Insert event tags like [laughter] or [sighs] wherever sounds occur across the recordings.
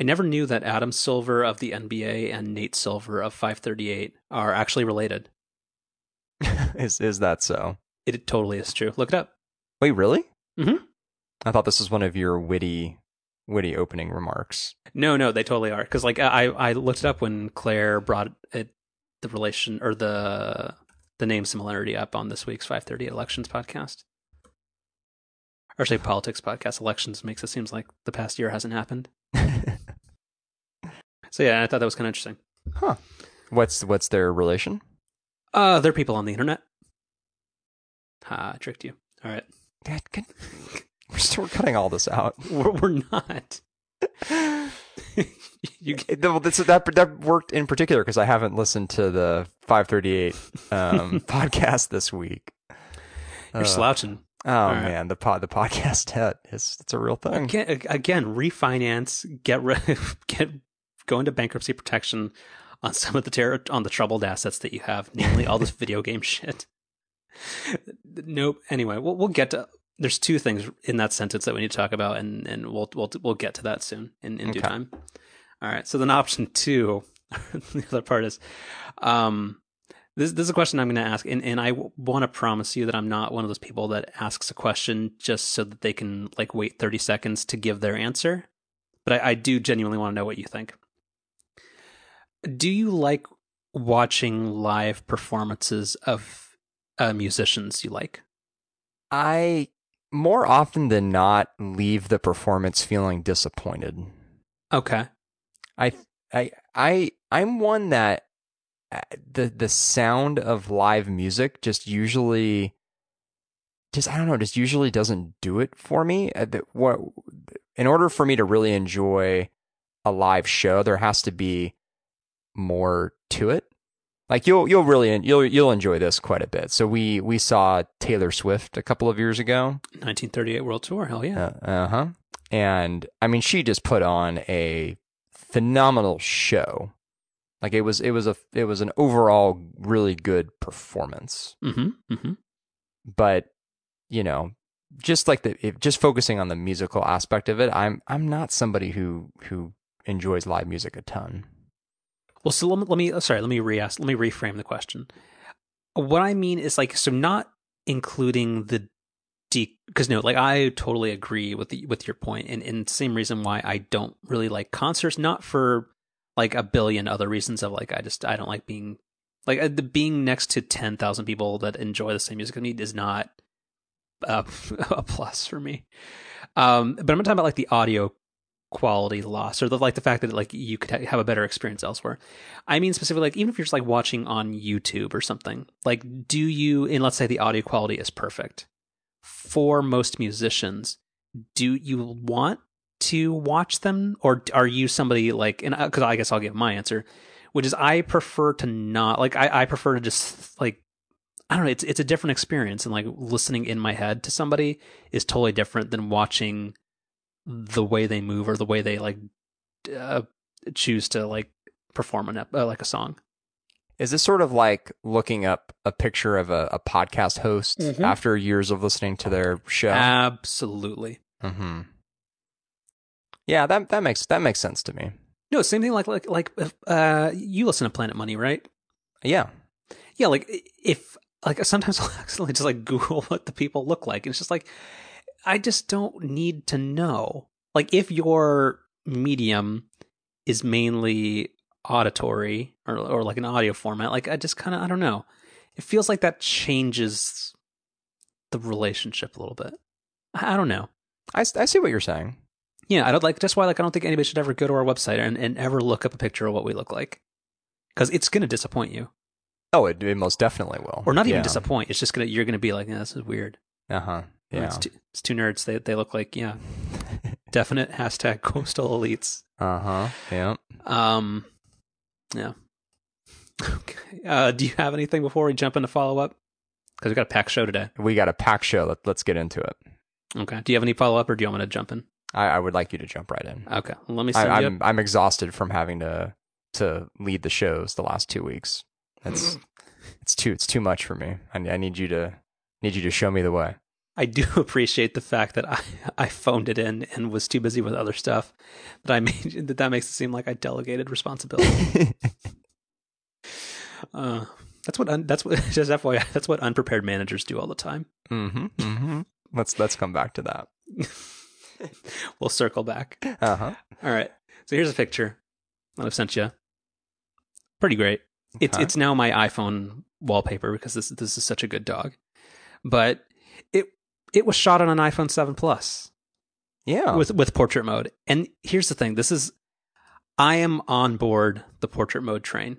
I never knew that Adam Silver of the NBA and Nate Silver of 538 are actually related. [laughs] is is that so? It totally is true. Look it up. Wait, really? Mhm. I thought this was one of your witty, witty opening remarks. No, no, they totally are. Because like I, I looked it up when Claire brought it, the relation or the the name similarity up on this week's 538 elections podcast. Or say politics podcast. Elections makes it seems like the past year hasn't happened. [laughs] So yeah, I thought that was kind of interesting. huh? What's what's their relation? Uh, they're people on the internet. Ha, I tricked you. All right, Yeah, can- [laughs] we're still cutting all this out. [laughs] we're, we're not. [laughs] you It- well, this, that that worked in particular because I haven't listened to the 538 um, podcast this week. you're Uh, slouching. Oh right. man, the pod the podcast debt is it's a real thing. Again, again, refinance, get rid, get go into bankruptcy protection on some of the ter- on the troubled assets that you have, namely all this [laughs] video game shit. Nope. Anyway, we'll we'll get to. There's two things in that sentence that we need to talk about, and and we'll we'll we'll get to that soon in in due time. All right. So then, option two, [laughs] the other part is, um, this this is a question I'm going to ask, and and I want to promise you that I'm not one of those people that asks a question just so that they can like wait 30 seconds to give their answer. But I, I do genuinely want to know what you think. Do you like watching live performances of uh, musicians you like? I more often than not leave the performance feeling disappointed. Okay. I I I I'm one that uh, the the sound of live music just usually just I don't know just usually doesn't do it for me. Uh, What in order for me to really enjoy a live show, there has to be more to it. Like you'll you'll really you'll you'll enjoy this quite a bit. So we we saw Taylor Swift a couple of years ago. 1938 World Tour. Hell yeah. Uh huh. And I mean, she just put on a phenomenal show. Like it was, it was a, it was an overall really good performance. Mm-hmm. Mm-hmm. But you know, just like the, if, just focusing on the musical aspect of it, I'm, I'm not somebody who who enjoys live music a ton. Well, so let me, sorry, let me re-ask, let me reframe the question. What I mean is like, so not including the de because no, like I totally agree with the with your point, and and same reason why I don't really like concerts, not for like a billion other reasons of like I just I don't like being like uh, the being next to ten thousand people that enjoy the same music as me is not a, [laughs] a plus for me. Um, but I'm gonna talk about like the audio quality loss or the like the fact that like you could ha- have a better experience elsewhere. I mean specifically like even if you're just like watching on YouTube or something, like do you and let's say the audio quality is perfect. For most musicians, do you want to watch them or are you somebody like and uh, because I guess I'll give my answer, which is I prefer to not like I, I prefer to just like I don't know it's it's a different experience and like listening in my head to somebody is totally different than watching the way they move or the way they like uh, choose to like perform an ep- uh, like a song. Is this sort of like looking up a picture of a, a podcast host Mhm. after years of listening to their show? Absolutely. mm-hmm. Yeah, that that makes that makes sense to me. No, same thing like like like uh you listen to Planet Money, right? Yeah, Yeah, like if like sometimes [laughs] I'll accidentally just like Google what the people look like. And it's just like I just don't need to know. Like if your medium is mainly auditory or or like an audio format, like I just kind of I don't know. It feels like that changes the relationship a little bit. I I don't know. I, I see what you're saying. Yeah, I don't like. That's why, like, I don't think anybody should ever go to our website and, and ever look up a picture of what we look like, because it's going to disappoint you, Oh, it, it most definitely will. or not even yeah. disappoint. It's just gonna you're gonna be like, yeah, this is weird. Uh huh. Yeah. it's, two, it's two nerds. They they look like yeah, definite hashtag [laughs] coastal elites. Uh huh. Yeah. Um, yeah. Okay. Uh, do you have anything before we jump into follow up? Because we got a packed show today. We got a pack show. Let, let's get into it. Okay. Do you have any follow up, or do you want me to jump in? I, I would like you to jump right in. Okay. Well, let me I, I'm I'm exhausted from having to to lead the shows the last two weeks. It's [laughs] it's too it's too much for me. I, I need you to need you to show me the way. I do [laughs] appreciate the fact that I, I phoned it in and was too busy with other stuff that I made [laughs] that that makes it seem like I delegated responsibility. [laughs] uh, that's what un, that's what just FYI that's what unprepared managers do all the time. mm-hmm, mm-hmm. Let's let's come back to that. we'll circle back. Uh huh. All right. So here's a picture that I've sent you. Pretty great. It's it's now my iPhone wallpaper because this this is such a good dog. But it it was shot on an iPhone 7 Plus Yeah. with with portrait mode. And here's the thing, this is I am on board the portrait mode train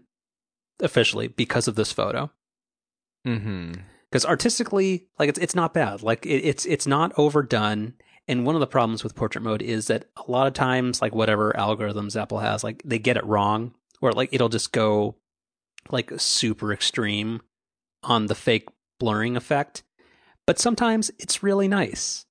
officially because of this photo. mm-hmm. Because artistically, like it's it's not bad. Like it, it's it's not overdone. And one of the problems with portrait mode is that a lot of times, like whatever algorithms Apple has, like they get it wrong, or like it'll just go like super extreme on the fake blurring effect. But sometimes it's really nice.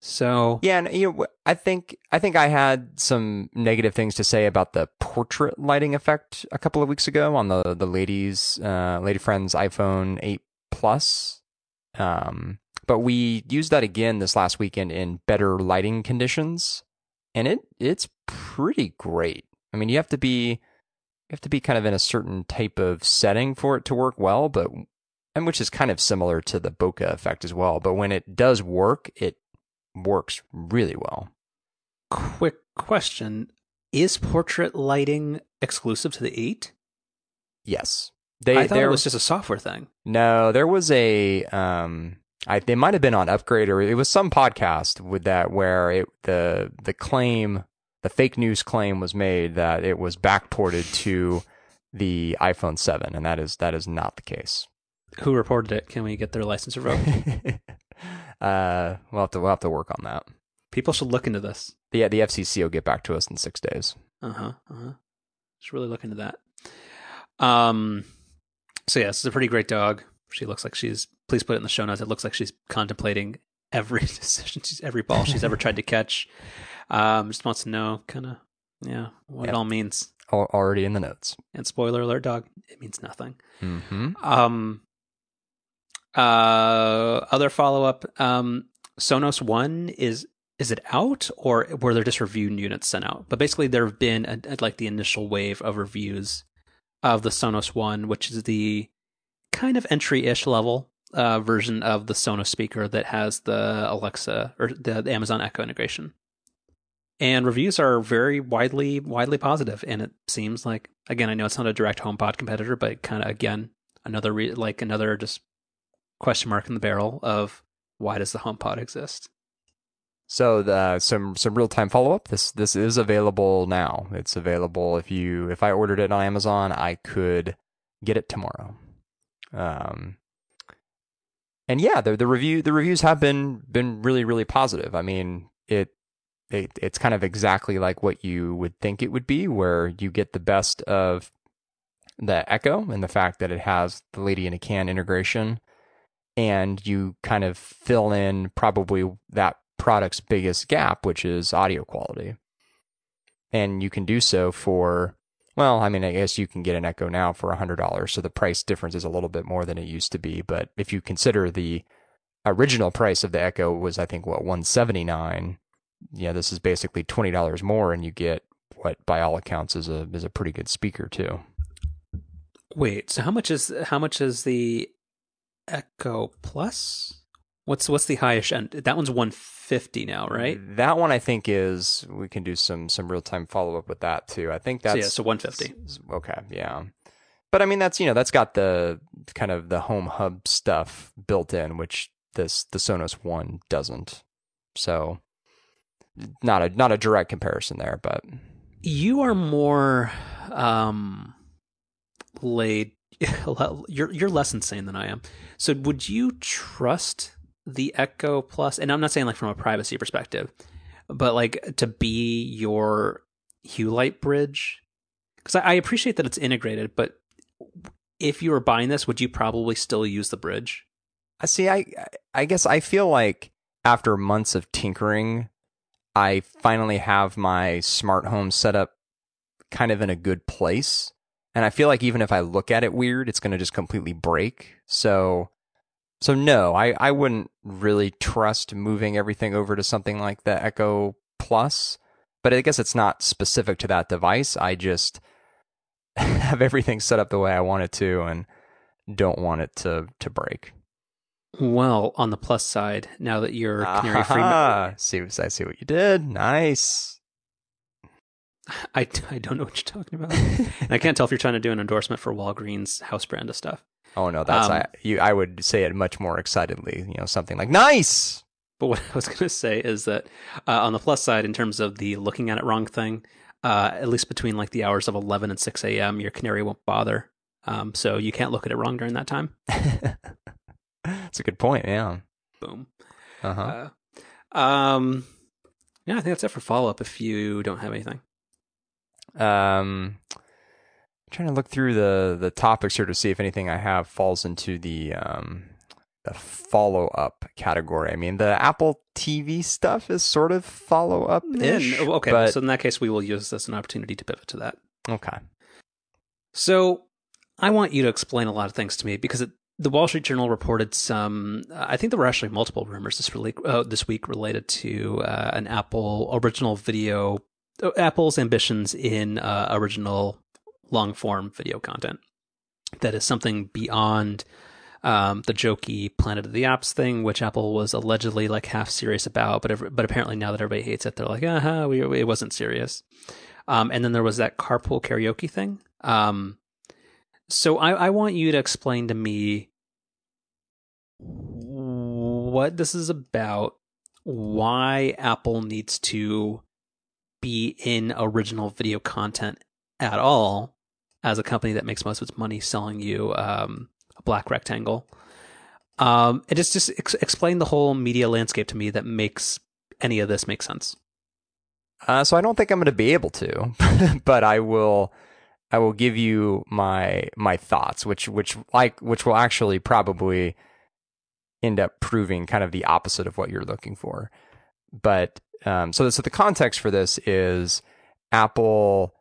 So Yeah, and you know, I think I think I had some negative things to say about the portrait lighting effect a couple of weeks ago on the the ladies uh, lady friend's iPhone 8 Plus. Um, but we used that again this last weekend in better lighting conditions, and it it's pretty great. I mean, you have to be you have to be kind of in a certain type of setting for it to work well, but and which is kind of similar to the bokeh effect as well. But when it does work, it works really well. quick question: Is portrait lighting exclusive to the eight? Yes, they. I thought there it was just a software thing. no. There was a. Um, I they might have been on Upgrade or it was some podcast with that where it the the claim the fake news claim was made that it was backported to the iPhone seven, and that is that is not the case. Who reported it? Can we get their license revoked? [laughs] uh, we'll have to we'll have to work on that. People should look into this. Yeah, the FCC will get back to us in six days. Uh huh. Uh huh. Should really look into that. Um. So yeah, this is a pretty great dog. She looks like she's. Please put it in the show notes. It looks like she's contemplating every [laughs] decision, she's every ball she's ever tried to catch. Um. Just wants to know, kind of, yeah, what Yep. it all means. Already in the notes. And spoiler alert, dog, it means nothing. Mm-hmm. Um. Uh. Other follow up. Um. Sonos One is is it out or were there just review units sent out? But basically, there have been a, a- like the initial wave of reviews of the Sonos One, which is the kind of entry ish level uh, version of the Sonos speaker that has the Alexa or the, the Amazon Echo integration. And reviews are very widely widely positive, and it seems like again, I know it's not a direct HomePod competitor, but kind of again another re- like another just question mark in the barrel of why does the HomePod exist? So the some some real time follow up. This this is available now. It's available if you if I ordered it on Amazon, I could get it tomorrow. Um, and yeah, the the review the reviews have been been really really positive. I mean it. It, it's kind of exactly like what you would think it would be, where you get the best of the Echo and the fact that it has the Lady in a Can integration, and you kind of fill in probably that product's biggest gap, which is audio quality. And you can do so for, well, I mean, I guess you can get an Echo now for $100. So the price difference is a little bit more than it used to be. But if you consider the original price of the Echo was, I think, what, 179 yeah, this is basically $20 more and you get what by all accounts is a is a pretty good speaker too. Wait, so how much is how much is the Echo Plus? What's what's the highest end? That one's 150 now, right? That one I think is we can do some some real time follow up with that too. I think So that's yeah, so 150. Okay, yeah. But I mean that's you know that's got the kind of the home hub stuff built in, which this the Sonos One doesn't. So not a not a direct comparison there, but You are more um laid [laughs] you're you're less insane than I am. So would you trust the Echo Plus? And I'm not saying like from a privacy perspective, but like to be your Hue Light bridge? Because I, I appreciate that it's integrated, but if you were buying this, would you probably still use the bridge? I see. I I guess I feel like after months of tinkering, I finally have my smart home set up kind of in a good place, and I feel like even if I look at it weird, it's going to just completely break. So so no, I, I wouldn't really trust moving everything over to something like the Echo Plus. But I guess it's not specific to that device. I just [laughs] have everything set up the way I want it to and don't want it to to break. Well, on the plus side, now that you're canary free, [laughs] Ah, see, I see what you did. Nice. [laughs] I, I don't know what you're talking about. and I can't tell if you're trying to do an endorsement for Walgreens house brand of stuff. Oh no, that's Um, I, you. I would say it much more excitedly. You know, something like nice. But what [laughs] I was going to say is that uh, on the plus side, in terms of the looking at it wrong thing, uh, at least between like the hours of 11 and 6 a.m., your canary won't bother. Um, so you can't look at it wrong during that time. [laughs] That's a good point. Yeah. Boom. Uh-huh. Uh, um, yeah, I think that's it for follow up if you don't have anything. Um, trying to look through the the topics here to see if anything I have falls into the um the follow up category. I mean, the Apple TV stuff is sort of follow up ish. Yeah, okay, but, so in that case, we will use this as an opportunity to pivot to that. okay. So I want you to explain a lot of things to me because it, the Wall Street Journal reported some. I think there were actually multiple rumors this really uh, this week related to uh, an Apple original video, Apple's ambitions in uh, original long form video content. That is something beyond um, the jokey Planet of the Apps thing, which Apple was allegedly like half serious about, but every, but apparently now that everybody hates it, they're like, "Aha, we, it wasn't serious." Um, and then there was that carpool karaoke thing. Um, so I, I want you to explain to me what this is about, why Apple needs to be in original video content at all as a company that makes most of its money selling you um, a black rectangle. Um, and just just ex- explain the whole media landscape to me that makes any of this make sense. Uh, so I don't think I'm going to be able to, [laughs] but I will. I will give you my my thoughts, which which like which will actually probably end up proving kind of the opposite of what you're looking for. But um, so so the context for this is Apple,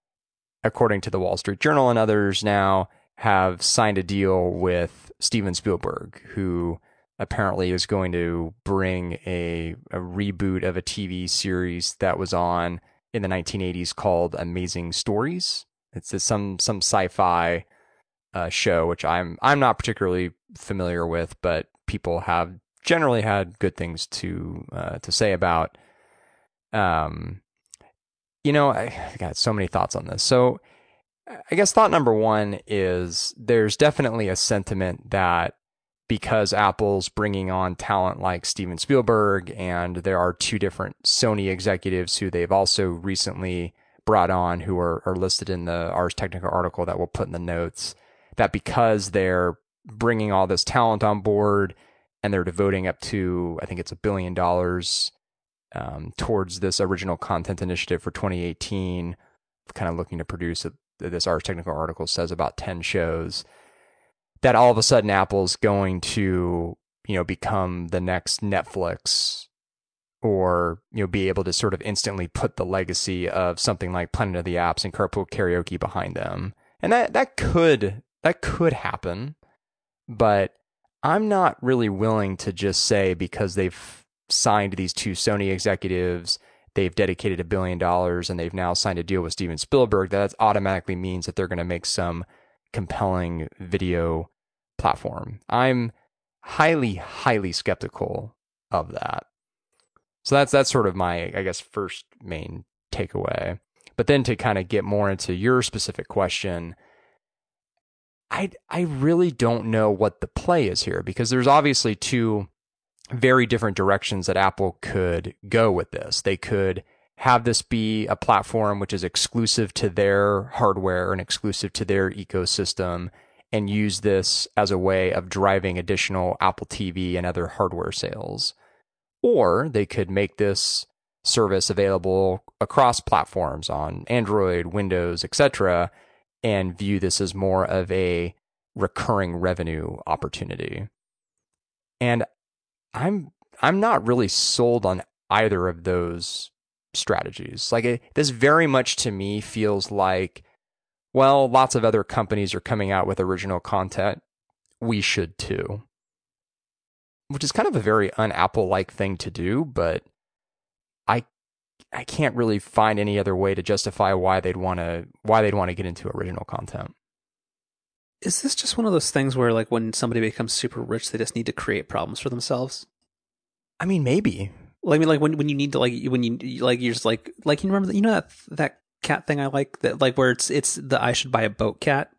according to the Wall Street Journal and others now, have signed a deal with Steven Spielberg, who apparently is going to bring a, a reboot of a TV series that was on in the 1980s called Amazing Stories. It's a- some some sci-fi uh, show, which I'm I'm not particularly familiar with, but people have generally had good things to uh, to say about. Um, you know, I, got so many thoughts on this. So, I guess thought number one is there's definitely a sentiment that because Apple's bringing on talent like Steven Spielberg, and there are two different Sony executives who they've also recently brought on who are, are listed in the Ars Technica article that we'll put in the notes, that because they're bringing all this talent on board and they're devoting up to, I think it's a billion dollars um, towards this original content initiative for 2018, kind of looking to produce a, this Ars Technica article says about 10 shows that all of a sudden Apple's going to, you know, become the next Netflix or, you know, be able to sort of instantly put the legacy of something like Planet of the Apps and Carpool Karaoke behind them. And that that could that could happen, but I'm not really willing to just say because they've signed these two Sony executives, they've dedicated a billion dollars and they've now signed a deal with Steven Spielberg that automatically means that they're going to make some compelling video platform. I'm highly, highly skeptical of that. So that's that's sort of my, I guess, first main takeaway. But then to kind of get more into your specific question, I I really don't know what the play is here because there's obviously two very different directions that Apple could go with this. They could have this be a platform which is exclusive to their hardware and exclusive to their ecosystem and use this as a way of driving additional Apple TV and other hardware sales. Or they could make this service available across platforms on Android, Windows, etc., and view this as more of a recurring revenue opportunity. And I'm I'm not really sold on either of those strategies. Like it, this very much to me feels like well, lots of other companies are coming out with original content. We should too. which is kind of a very un-Apple like thing to do, but I I can't really find any other way to justify why they'd want to why they'd want to get into original content. Is this just one of those things where like when somebody becomes super rich they just need to create problems for themselves? I mean, maybe. Like I mean like when when you need to like when you like you're just like like you remember that you know that that cat thing I like that like where it's it's the I should buy a boat cat.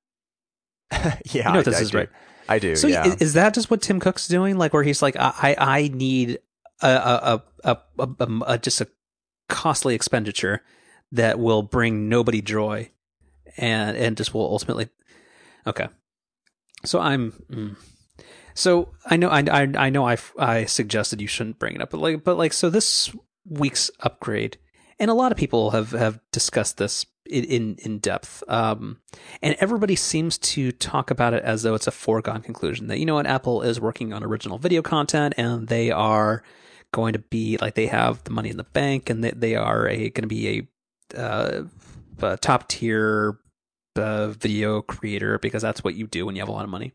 [laughs] yeah, you know I, this I is do. right. I do. So yeah. is, is that just what Tim Cook's doing? Like where he's like, I I need a a a, a, a, a just a costly expenditure that will bring nobody joy, and and just will ultimately, okay. So I'm. Mm. So I know I, I I know I I suggested you shouldn't bring it up, but like but like so this week's upgrade, and a lot of people have have discussed this in in, depth. Um, and everybody seems to talk about it as though it's a foregone conclusion that you know what Apple is working on original video content and they are going to be like they have the money in the bank and they they are a going to be a, uh, a top tier uh, video creator because that's what you do when you have a lot of money.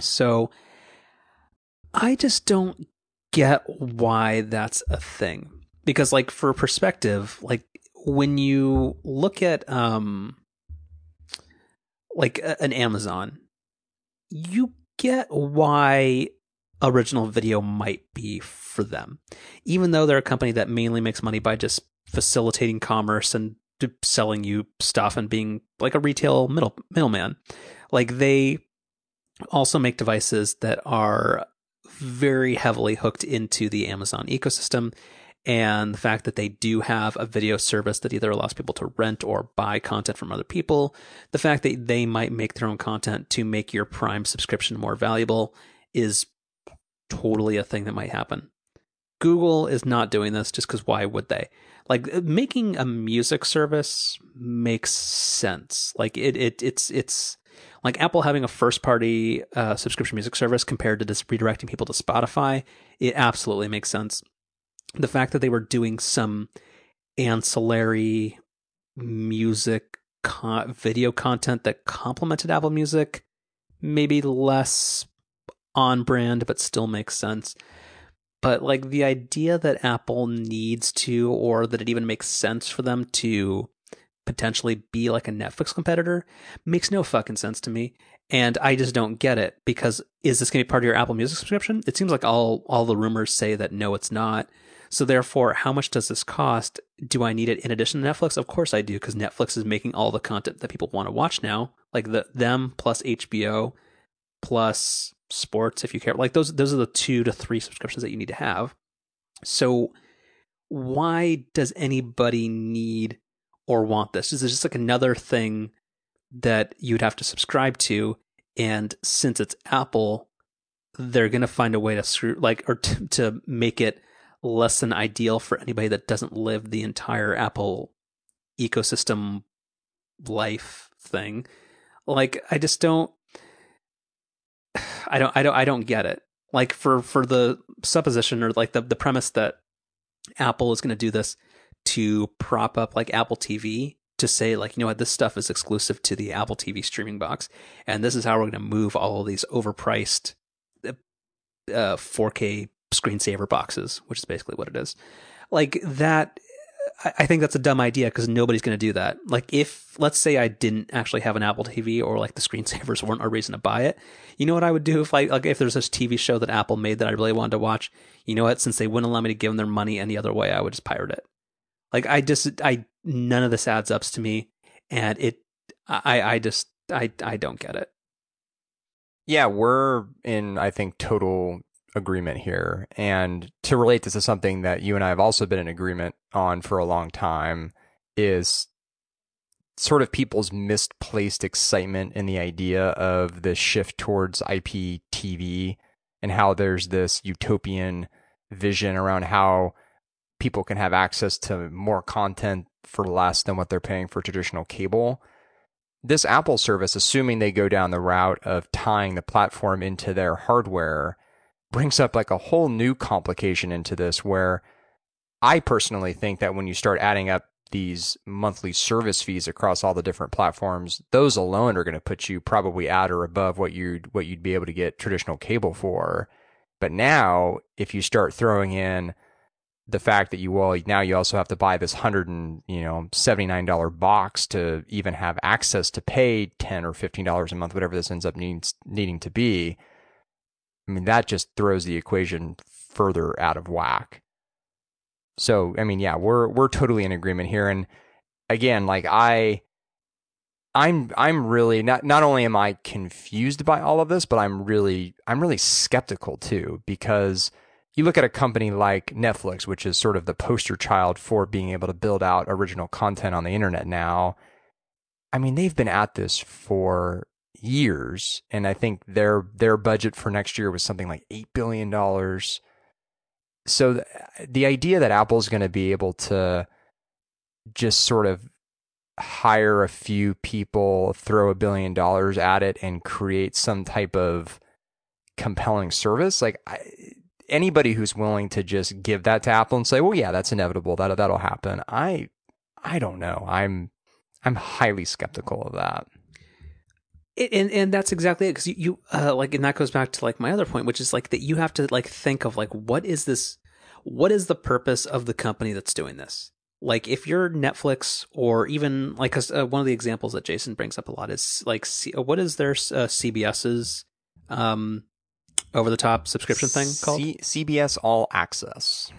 So I just don't get why that's a thing because like for perspective like when you look at um like an Amazon, you get why original video might be for them. Even though they're a company that mainly makes money by just facilitating commerce and selling you stuff and being like a retail middle middleman. Like they also make devices that are very heavily hooked into the Amazon ecosystem and the fact that they do have a video service that either allows people to rent or buy content from other people, the fact that they might make their own content to make your Prime subscription more valuable is totally a thing that might happen. Google is not doing this just because why would they? Like making a music service makes sense. Like it, it it's it's like Apple having a first party uh, subscription music service compared to just redirecting people to Spotify. It absolutely makes sense the fact that they were doing some ancillary music video content that complemented Apple Music, maybe less on brand, but still makes sense. But like the idea that Apple needs to, or that it even makes sense for them to potentially be like a Netflix competitor makes no fucking sense to me. And I just don't get it because is this going to be part of your Apple Music subscription? It seems like all all the rumors say that no, it's not. So therefore, how much does this cost? Do I need it in addition to Netflix? Of course I do, because Netflix is making all the content that people want to watch now, like the them plus HBO plus sports if you care. Like those those are the two to three subscriptions that you need to have. So why does anybody need or want this? Is this just like another thing that you'd have to subscribe to? And since it's Apple, they're gonna find a way to screw like or t- to make it less than ideal for anybody that doesn't live the entire Apple ecosystem life thing. Like I just don't I don't I don't I don't get it. Like for for the supposition or like the the premise that Apple is going to do this to prop up like Apple TV to say like you know what this stuff is exclusive to the Apple TV streaming box and this is how we're going to move all of these overpriced uh, 4K screensaver boxes, which is basically what it is. Like that, I think that's a dumb idea because nobody's going to do that. Like if, let's say I didn't actually have an Apple TV or like the screensavers [laughs] weren't a reason to buy it, you know what I would do if I, like if there's this TV show that Apple made that I really wanted to watch, you know what, since they wouldn't allow me to give them their money any other way, I would just pirate it. Like I just, I, none of this adds up to me and it, I, I just, I, I don't get it. Yeah, we're in, I think, total agreement here. And to relate this to something that you and I have also been in agreement on for a long time is sort of people's misplaced excitement in the idea of the shift towards IPTV and how there's this utopian vision around how people can have access to more content for less than what they're paying for traditional cable. This Apple service, assuming they go down the route of tying the platform into their hardware, brings up like a whole new complication into this where I personally think that when you start adding up these monthly service fees across all the different platforms, those alone are going to put you probably at or above what you'd what you'd be able to get traditional cable for. But now, if you start throwing in the fact that you well now you also have to buy this hundred and you know seventy nine dollar box to even have access to pay ten or fifteen dollars a month, whatever this ends up needs, needing to be. I mean, that just throws the equation further out of whack. So, I mean, yeah, we're we're totally in agreement here. And again, like I I'm I'm really not not only am I confused by all of this, but I'm really I'm really skeptical too, because you look at a company like Netflix, which is sort of the poster child for being able to build out original content on the internet now. I mean, they've been at this for years, and I think their their budget for next year was something like eight billion dollars. So the, the idea that Apple's going to be able to just sort of hire a few people, throw a billion dollars at it, and create some type of compelling service, like I, anybody who's willing to just give that to Apple and say, "Well, yeah, that's inevitable. That that'll happen." I I don't know. I'm I'm highly skeptical of that. And and that's exactly it because you, you uh, like and that goes back to like my other point which is like that you have to like think of like what is this what is the purpose of the company that's doing this? Like if you're netflix or even like cause, uh, one of the examples that jason brings up a lot is like C- what is their uh, cbs's um over the top subscription thing called? C- cbs all access.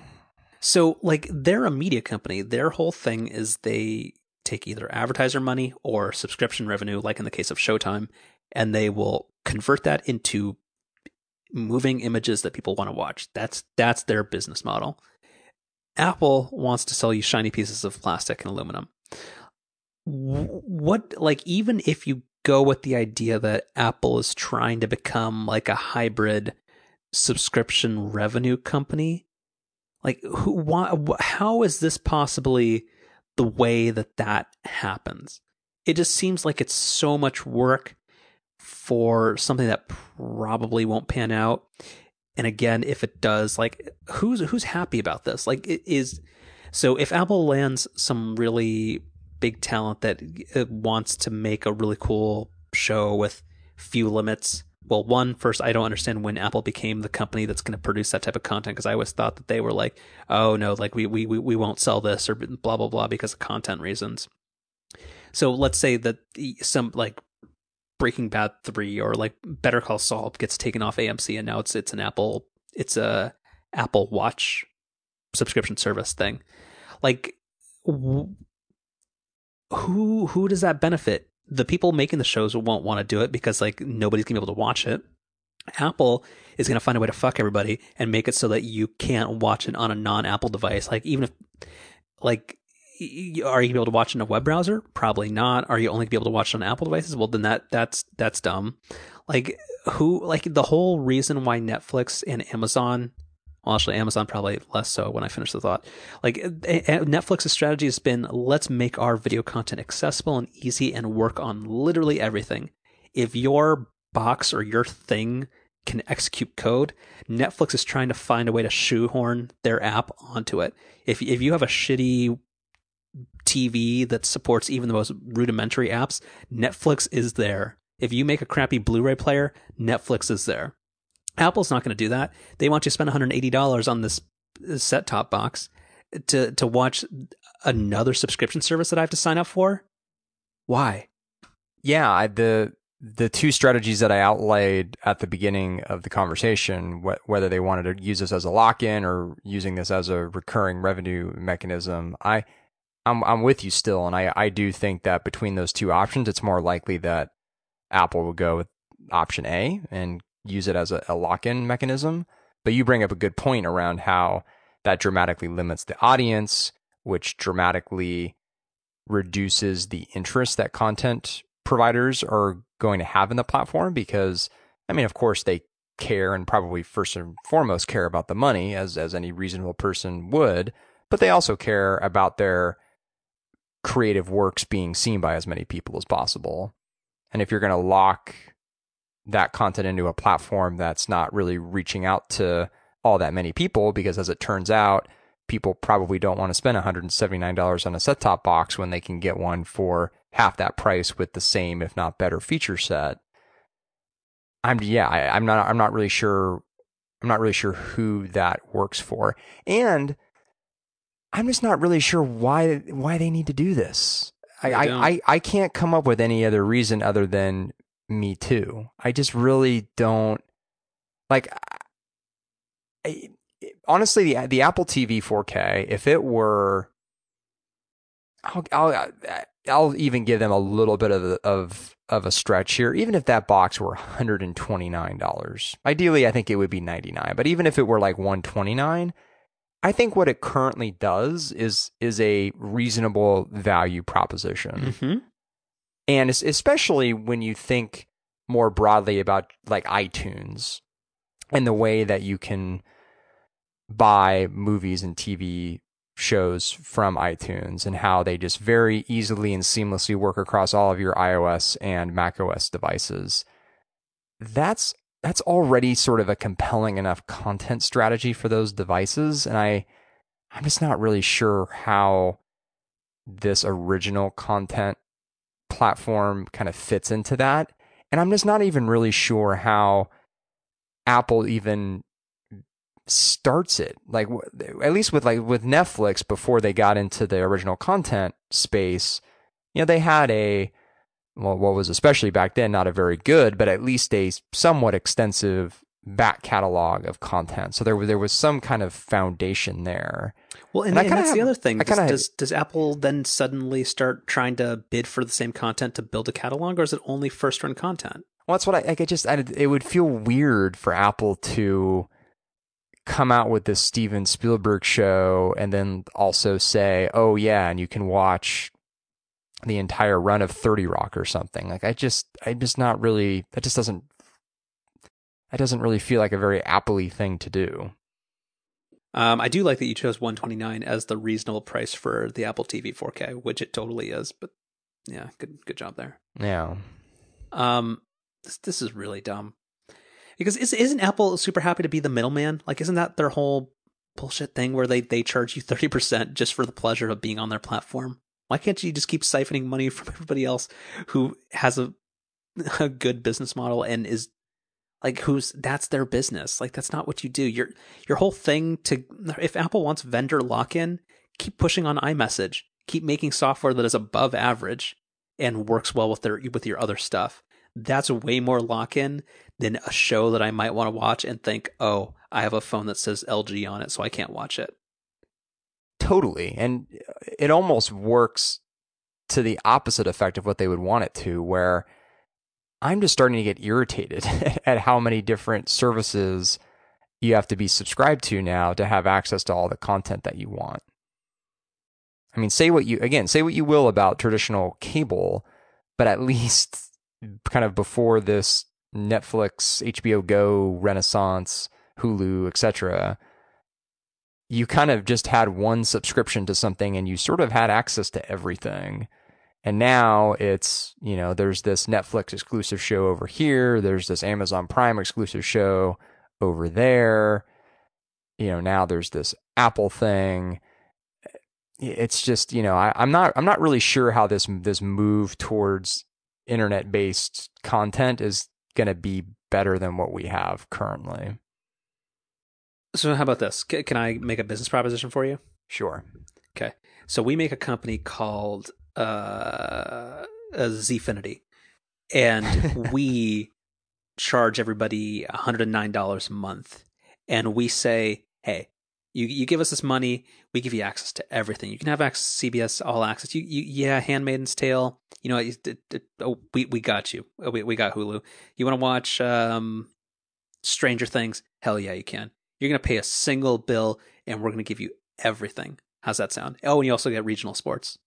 So like they're a media company. Their whole thing is they take either advertiser money or subscription revenue, like in the case of Showtime, and they will convert that into moving images that people want to watch. That's that's their business model. Apple wants to sell you shiny pieces of plastic and aluminum. What like even if you go with the idea that Apple is trying to become like a hybrid subscription revenue company, like who why, how is this possibly the way that that happens. It just seems like it's so much work for something that probably won't pan out. And again, if it does, like who's who's happy about this? Like it is so if Apple lands some really big talent that uh, wants to make a really cool show with few limits well, one, first, I don't understand when Apple became the company that's going to produce that type of content because I always thought that they were like, oh no, like we, we, we won't sell this or blah, blah, blah because of content reasons. So let's say that some like Breaking Bad 3 or like Better Call Saul gets taken off AMC and now it's, it's an Apple, it's a Apple Watch subscription service thing. Like, who, who does that benefit? The people making the shows won't want to do it because like nobody's gonna be able to watch it. Apple is gonna find a way to fuck everybody and make it so that you can't watch it on a non-Apple device. Like even if like are you gonna be able to watch it in a web browser? Probably not. Are you only gonna be able to watch it on Apple devices? Well, then that that's that's dumb. Like who like the whole reason why Netflix and Amazon well, actually, Amazon probably less so when I finish the thought. Like Netflix's strategy has been let's make our video content accessible and easy and work on literally everything. If your box or your thing can execute code, Netflix is trying to find a way to shoehorn their app onto it. If if you have a shitty TV that supports even the most rudimentary apps, Netflix is there. If you make a crappy Blu-ray player, Netflix is there. Apple's not going to do that. They want you to spend $180 on this set top box to to watch another subscription service that I have to sign up for. Why? Yeah, I, the the two strategies that I outlaid at the beginning of the conversation, wh- whether they wanted to use this as a lock-in or using this as a recurring revenue mechanism, I I'm I'm with you still, and I I do think that between those two options, it's more likely that Apple will go with option A and use it as a, a lock in mechanism. But you bring up a good point around how that dramatically limits the audience, which dramatically reduces the interest that content providers are going to have in the platform because I mean of course they care and probably first and foremost care about the money as as any reasonable person would but they also care about their creative works being seen by as many people as possible and if you're going to lock that content into a platform that's not really reaching out to all that many people because as it turns out people probably don't want to spend $179 on a set top box when they can get one for half that price with the same if not better feature set i'm yeah I, am not i'm not really sure I'm not really sure who that works for. And I'm just not really sure why why they need to do this. I, I. I, I can't come up with any other reason other than me too. I just really don't like. I, honestly, the the Apple TV 4K, if it were, I'll I'll, I'll even give them a little bit of of of a stretch here. Even if that box were 129 dollars, ideally, I think it would be 99. But even if it were like 129. I think what it currently does is is a reasonable value proposition Mm-hmm. And especially when you think more broadly about like iTunes and the way that you can buy movies and TV shows from iTunes and how they just very easily and seamlessly work across all of your iOS and macOS devices. That's that's already sort of a compelling enough content strategy for those devices and I I'm just not really sure how this original content platform kind of fits into that. And I'm just not even really sure how Apple even starts it. Like at least with like with Netflix before they got into the original content space, you know, they had a well what was especially back then not a very good, but at least a somewhat extensive back catalog of content. So there was there was some kind of foundation there. Well, and, And and that's the other thing. Does, does does Apple then suddenly start trying to bid for the same content to build a catalog, or is it only first run content? Well, that's what I like. It just I, it would feel weird for Apple to come out with this Steven Spielberg show and then also say, "Oh yeah, and you can watch the entire run of Thirty Rock or something." Like I just, I'm just not really. That just doesn't. That doesn't really feel like a very Apple-y thing to do. Um, I do like that you chose 129 as the reasonable price for the Apple TV 4K, which it totally is. But yeah, good good job there. Yeah. Um, this this is really dumb because is, isn't Apple super happy to be the middleman? Like, isn't that their whole bullshit thing where they they charge you 30 percent just for the pleasure of being on their platform? Why can't you just keep siphoning money [laughs] from everybody else who has a [laughs] a good business model and is like who's that's their business. Like that's not what you do. Your your whole thing to if apple wants vendor lock-in keep pushing on imessage. Keep making software that is above average and works well with their with your other stuff. That's way more lock-in than a show that i might want to watch and think oh i have a phone that says lg on it so i can't watch it. Totally. And uh, it almost works to the opposite effect of what they would want it to, where I'm just starting to get irritated [laughs] at how many different services you have to be subscribed to now to have access to all the content that you want. I mean, say what you, again, say what you will about traditional cable, but at [laughs] least kind of before this Netflix, HBO Go, Renaissance, Hulu, etc., you kind of just had one subscription to something and you sort of had access to everything. And now it's, you know, there's this Netflix exclusive show over here, there's this Amazon Prime exclusive show over there. You know, now there's this Apple thing. It's just, you know, I, I'm not I'm not really sure how this this move towards internet based content is gonna be better than what we have currently. so how about this can i make a business proposition for you Sure. Okay. So we make a company called uh, uh Zfinity, and [laughs] we charge everybody $109 a month. And we say, hey, you you give us this money, we give you access to everything. You can have access to CBS All Access. You, you yeah, Handmaiden's Tale. You know, it, it, it- oh, we we got you. Oh, we we got Hulu. You want to watch um, Stranger Things? Hell yeah, you can. You're gonna pay a single bill, and we're gonna give you everything. How's that sound? Oh, and you also get regional sports.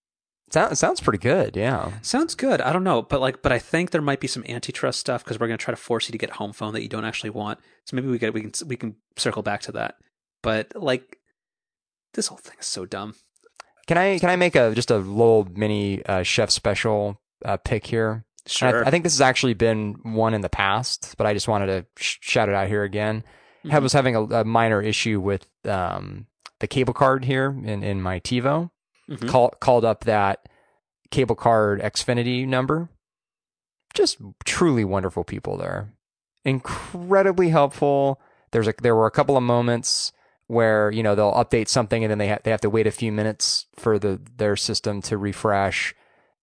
Sounds sounds pretty good. Yeah. Sounds good. I don't know, but like, but I think there might be some antitrust stuff because we're going to try to force you to get home phone that you don't actually want. So maybe we get we can we can circle back to that. But like, this whole thing is so dumb. Can I can I make a just a little mini uh, chef special uh, pick here? Sure. I, I think this has actually been one in the past, but I just wanted to sh- shout it out here again. I Mhm. was having a, a minor issue with um, the cable card here in, in my TiVo. Mhm. Call, called up that cable card Xfinity number. Just truly wonderful people there. Incredibly helpful. There's a there were a couple of moments where you know they'll update something and then they ha- they have to wait a few minutes for the their system to refresh,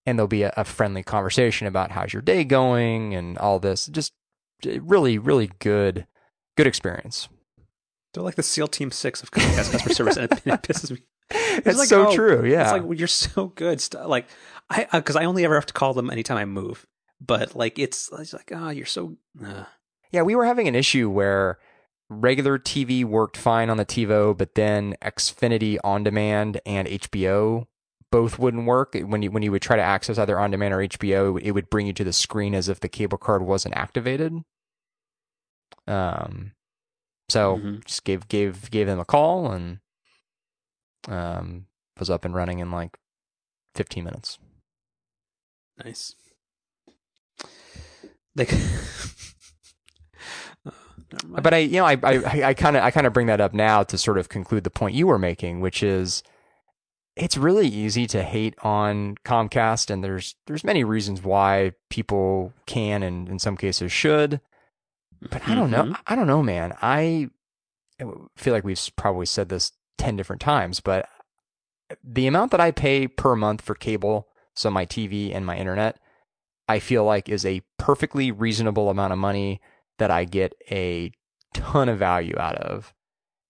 and there'll be a, a friendly conversation about how's your day going and all this. Just really really good good experience. They're like the SEAL Team Six of Comcast customer service, and it, it [laughs] pisses me. It's like, so oh, true. Yeah, It's like well, you're [laughs] so good. Like I because I only ever have to call them anytime I move. But like it's, it's like oh you're so. Uh. Yeah, we were having an issue where regular TV worked fine on the TiVo, but then Xfinity On Demand and HBO both wouldn't work. When you when you would try to access either On Demand or HBO, it would bring you to the screen as if the cable card wasn't activated. Um, so Mhm. just gave gave gave them a call and um was up and running in like 15 minutes. Nice. They. [laughs] Oh. But I, you know, I, I, I kind of, I kind of bring that up now to sort of conclude the point you were making, which is, it's really easy to hate on Comcast, and there's, there's many reasons why people can and in some cases should. But I don't know, Mhm. I don't know, man. I feel like we've probably said this ten different times, but the amount that I pay per month for cable, so my TV and my internet, I feel like is a perfectly reasonable amount of money that I get a ton of value out of.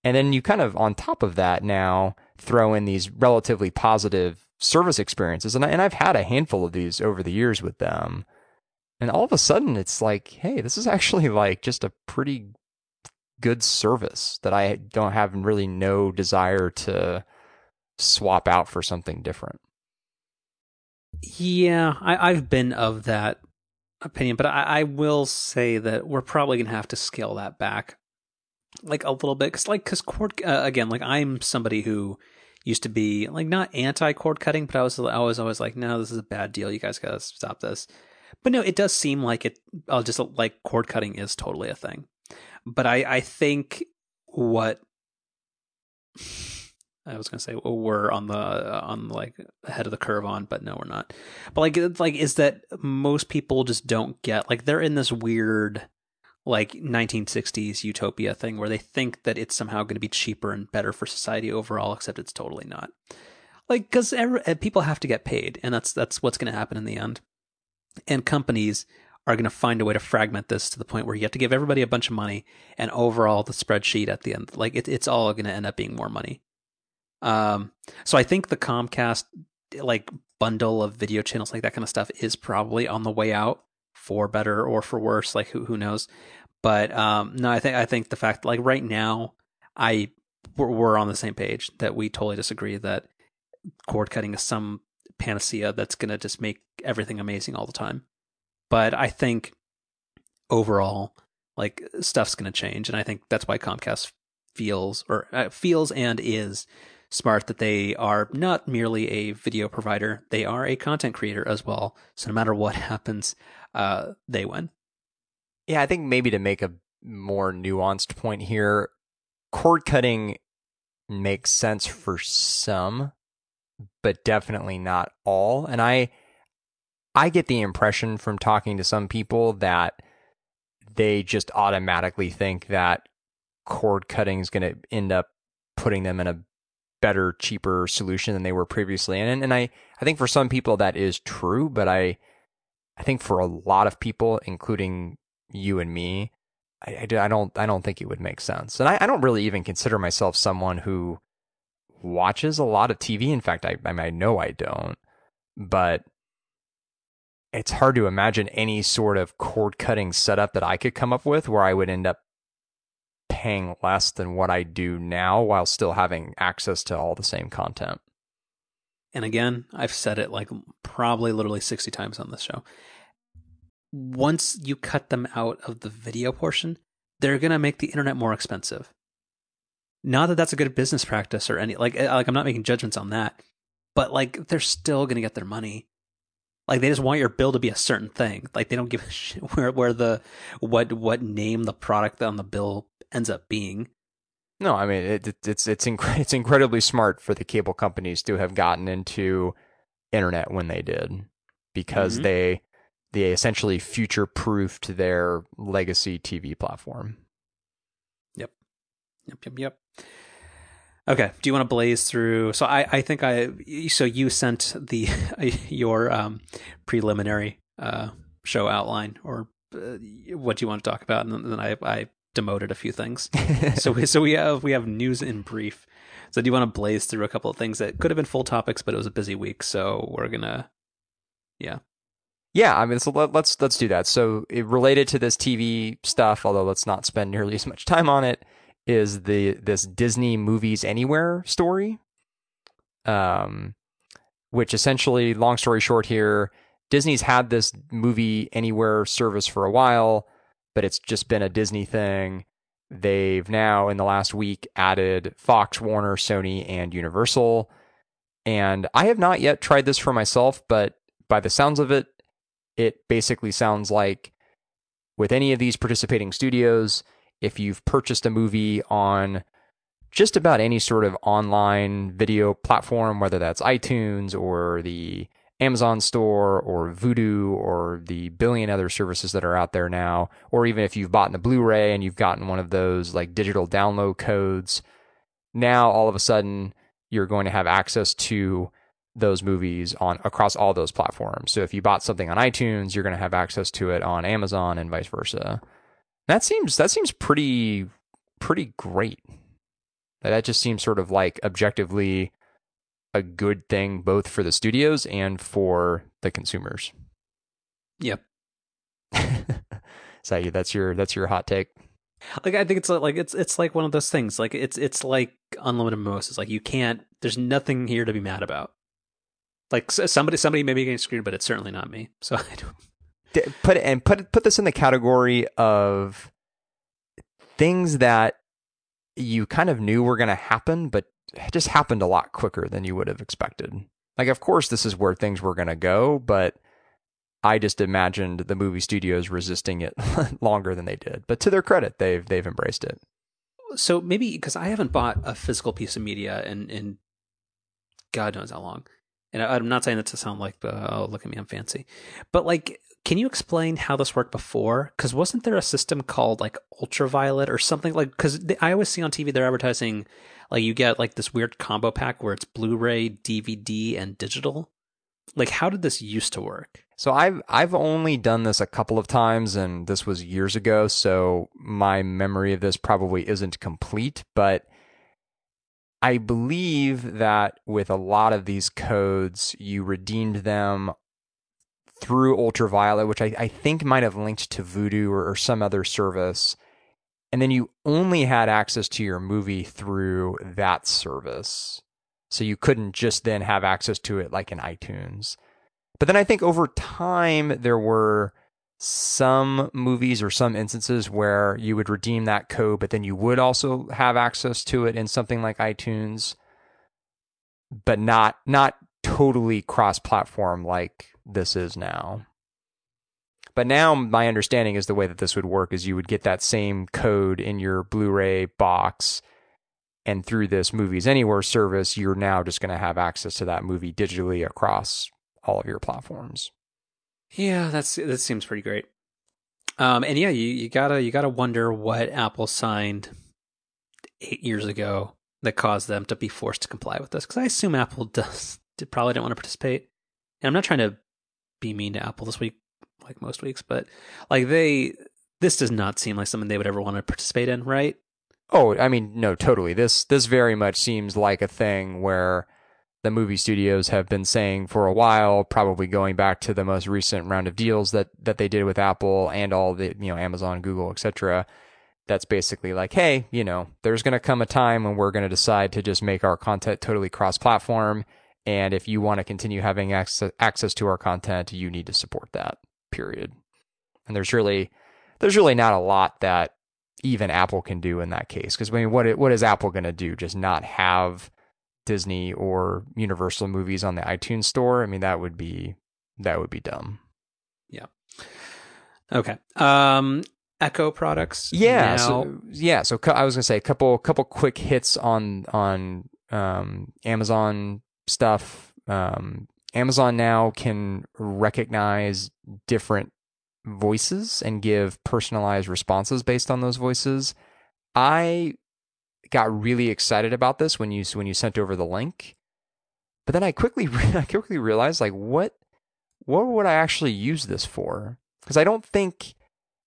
And then you kind of on top of that now throw in these relatively positive service experiences. And, I, and I've had a handful of these over the years with them. And all of a sudden it's like, hey, this is actually like just a pretty good service that I don't have really no desire to swap out for something different. Yeah, I, I've been of that opinion, but I, I will say that we're probably gonna have to scale that back, like a little bit, because like because cord uh, again, like I'm somebody who used to be like not anti cord cutting, but I was I was always like, no, this is a bad deal. You guys gotta stop this. But no, it does seem like it. I'll just like cord cutting is totally a thing, but I I think what I was gonna say we're on the uh, on like ahead of the curve on, but no, we're not. But like it's like is that most people just don't get like they're in this weird like 1960s utopia thing where they think that it's somehow going to be cheaper and better for society overall, except it's totally not. Like because people have to get paid, and that's that's what's going to happen in the end. And companies are going to find a way to fragment this to the point where you have to give everybody a bunch of money, and overall the spreadsheet at the end, like it, it's all going to end up being more money. Um, so I think the Comcast like bundle of video channels, like that kind of stuff, is probably on the way out for better or for worse. Like who who knows? But um, no, I think I think the fact like right now, I we're, we're on the same page that we totally disagree that cord cutting is some panacea that's going to just make everything amazing all the time. But I think overall, like stuff's going to change, and I think that's why Comcast feels or uh, feels and is smart that they are not merely a video provider; they are a content creator as well. So no matter what [laughs] happens, uh, they win. Yeah, I think maybe to make a more nuanced point here, cord cutting makes sense for some, but definitely not all. And I I get the impression from talking to some people that they just automatically think that cord cutting is going to end up putting them in a better, cheaper solution than they were previously in. And, and I, I think for some people that is true, but I, I think for a lot of people, including you and me, I, I, don't, I don't think it would make sense. And I, I don't really even consider myself someone who watches a lot of TV. In fact, I, I, mean, I know I don't, but it's hard to imagine any sort of cord cutting setup that I could come up with where I would end up paying less than what I do now while still having access to all the same content. And again, I've said it like probably literally 60 times on this show. Once you cut them out of the video portion, they're going to make the internet more expensive. Not that that's a good business practice or any like eh, like I'm not making judgments on that, but like they're still going to get their money. Like they just want your bill to be a certain thing. Like they don't give a [laughs] shit where where the what what name the product on the bill ends up being. No, I mean it, it, it's it's inc- it's incredibly smart for the cable companies to have gotten into internet when they did because Mhm. they they essentially future proofed their legacy TV platform. Yep. Yep, yep, yep. Okay. Do you want to blaze through? So I, I think I, so you sent the [laughs] your um, preliminary uh, show outline, or uh, what do you want to talk about, and then I, I demoted a few things. [laughs] so we, so we have we have news in brief. So do you want to blaze through a couple of things that could have been full topics, but it was a busy week, so we're gonna, yeah. Yeah, I mean, so let, let's let's do that. So, it, related to this TV stuff, although let's not spend nearly as much time on it, is the this Disney Movies Anywhere story. Um, which essentially, long story short, here, Disney's had this Movie Anywhere service for a while, but it's just been a Disney thing. They've now, in the last week, added Fox, Warner, Sony, and Universal. And I have not yet tried this for myself, but by the sounds of it, it basically sounds like with any of these participating studios, if you've purchased a movie on just about any sort of online video platform, whether that's iTunes or the Amazon store or Vudu or the billion other services that are out there now, or even if you've bought in the Blu-ray and you've gotten one of those like digital download codes, now all of a sudden you're going to have access to those movies on across all those platforms. So if you bought something on iTunes, you're going to have access to it on Amazon and vice versa. That seems that seems pretty pretty great. That just seems sort of like objectively a good thing both for the studios and for the consumers. Yep. [laughs] so that's your that's your hot take. Like I think it's like it's it's like one of those things. Like it's it's like unlimited mimosas. Like you can't. There's nothing here to be mad about. Like somebody somebody may be getting screwed, but it's certainly not me. So [laughs] I don't put and put put this in the category of things that you kind of knew were going to happen, but it just happened a lot quicker than you would have expected. Like, of course, this is where things were going to go, but I just imagined the movie studios resisting it [laughs] longer than they did. But to their credit, they've they've embraced it. So maybe because I haven't bought a physical piece of media in in God knows how long, and I'm not saying that to sound like oh look at me I'm fancy, but like can you explain how this worked before? Because wasn't there a system called like ultraviolet or something like? Because I always see on TV they're advertising like you get like this weird combo pack where it's Blu-ray, DVD, and digital. Like, how did this used to work? So I've I've only done this a couple of times, and this was years ago. So my memory of this probably isn't complete, but I believe that with a lot of these codes, you redeemed them through Ultraviolet, which I, I think might have linked to Vudu or, or some other service. And then you only had access to your movie through that service. So you couldn't just then have access to it like in iTunes. But then I think over time, there were some movies or some instances where you would redeem that code, but then you would also have access to it in something like iTunes, but not not totally cross platform like this is now. But now my understanding is the way that this would work is you would get that same code in your Blu-ray box and through this Movies Anywhere service, you're now just going to have access to that movie digitally across all of your platforms. Yeah, that's that seems pretty great. Um, and yeah, you, you gotta you gotta wonder what Apple signed eight years ago that caused them to be forced to comply with this. Because I assume Apple [laughs] does probably didn't want to participate. And I'm not trying to be mean to Apple this week, like most weeks, but like they, this does not seem like something they would ever want to participate in, right? Oh, I mean, no, totally. This this very much seems like a thing where the movie studios have been saying for a while, probably going back to the most recent round of deals that that they did with Apple and all the you know Amazon, Google, etc. That's basically like, hey, you know, there's going to come a time when we're going to decide to just make our content totally cross-platform, and if you want to continue having access, access to our content, you need to support that. Period. And there's really there's really not a lot that even Apple can do in that case. Because I mean, what what is Apple going to do? Just not have Disney or Universal movies on the iTunes store? I mean, that would be that would be dumb. Yeah. Okay. Um, Echo products. Yeah. Now... So, yeah. So I was gonna say a couple couple quick hits on on um, Amazon stuff. Um, Amazon now can recognize different voices and give personalized responses based on those voices. I got really excited about this when you when you sent over the link. But then I quickly [laughs] I quickly realized like what what would I actually use this for? Because I don't think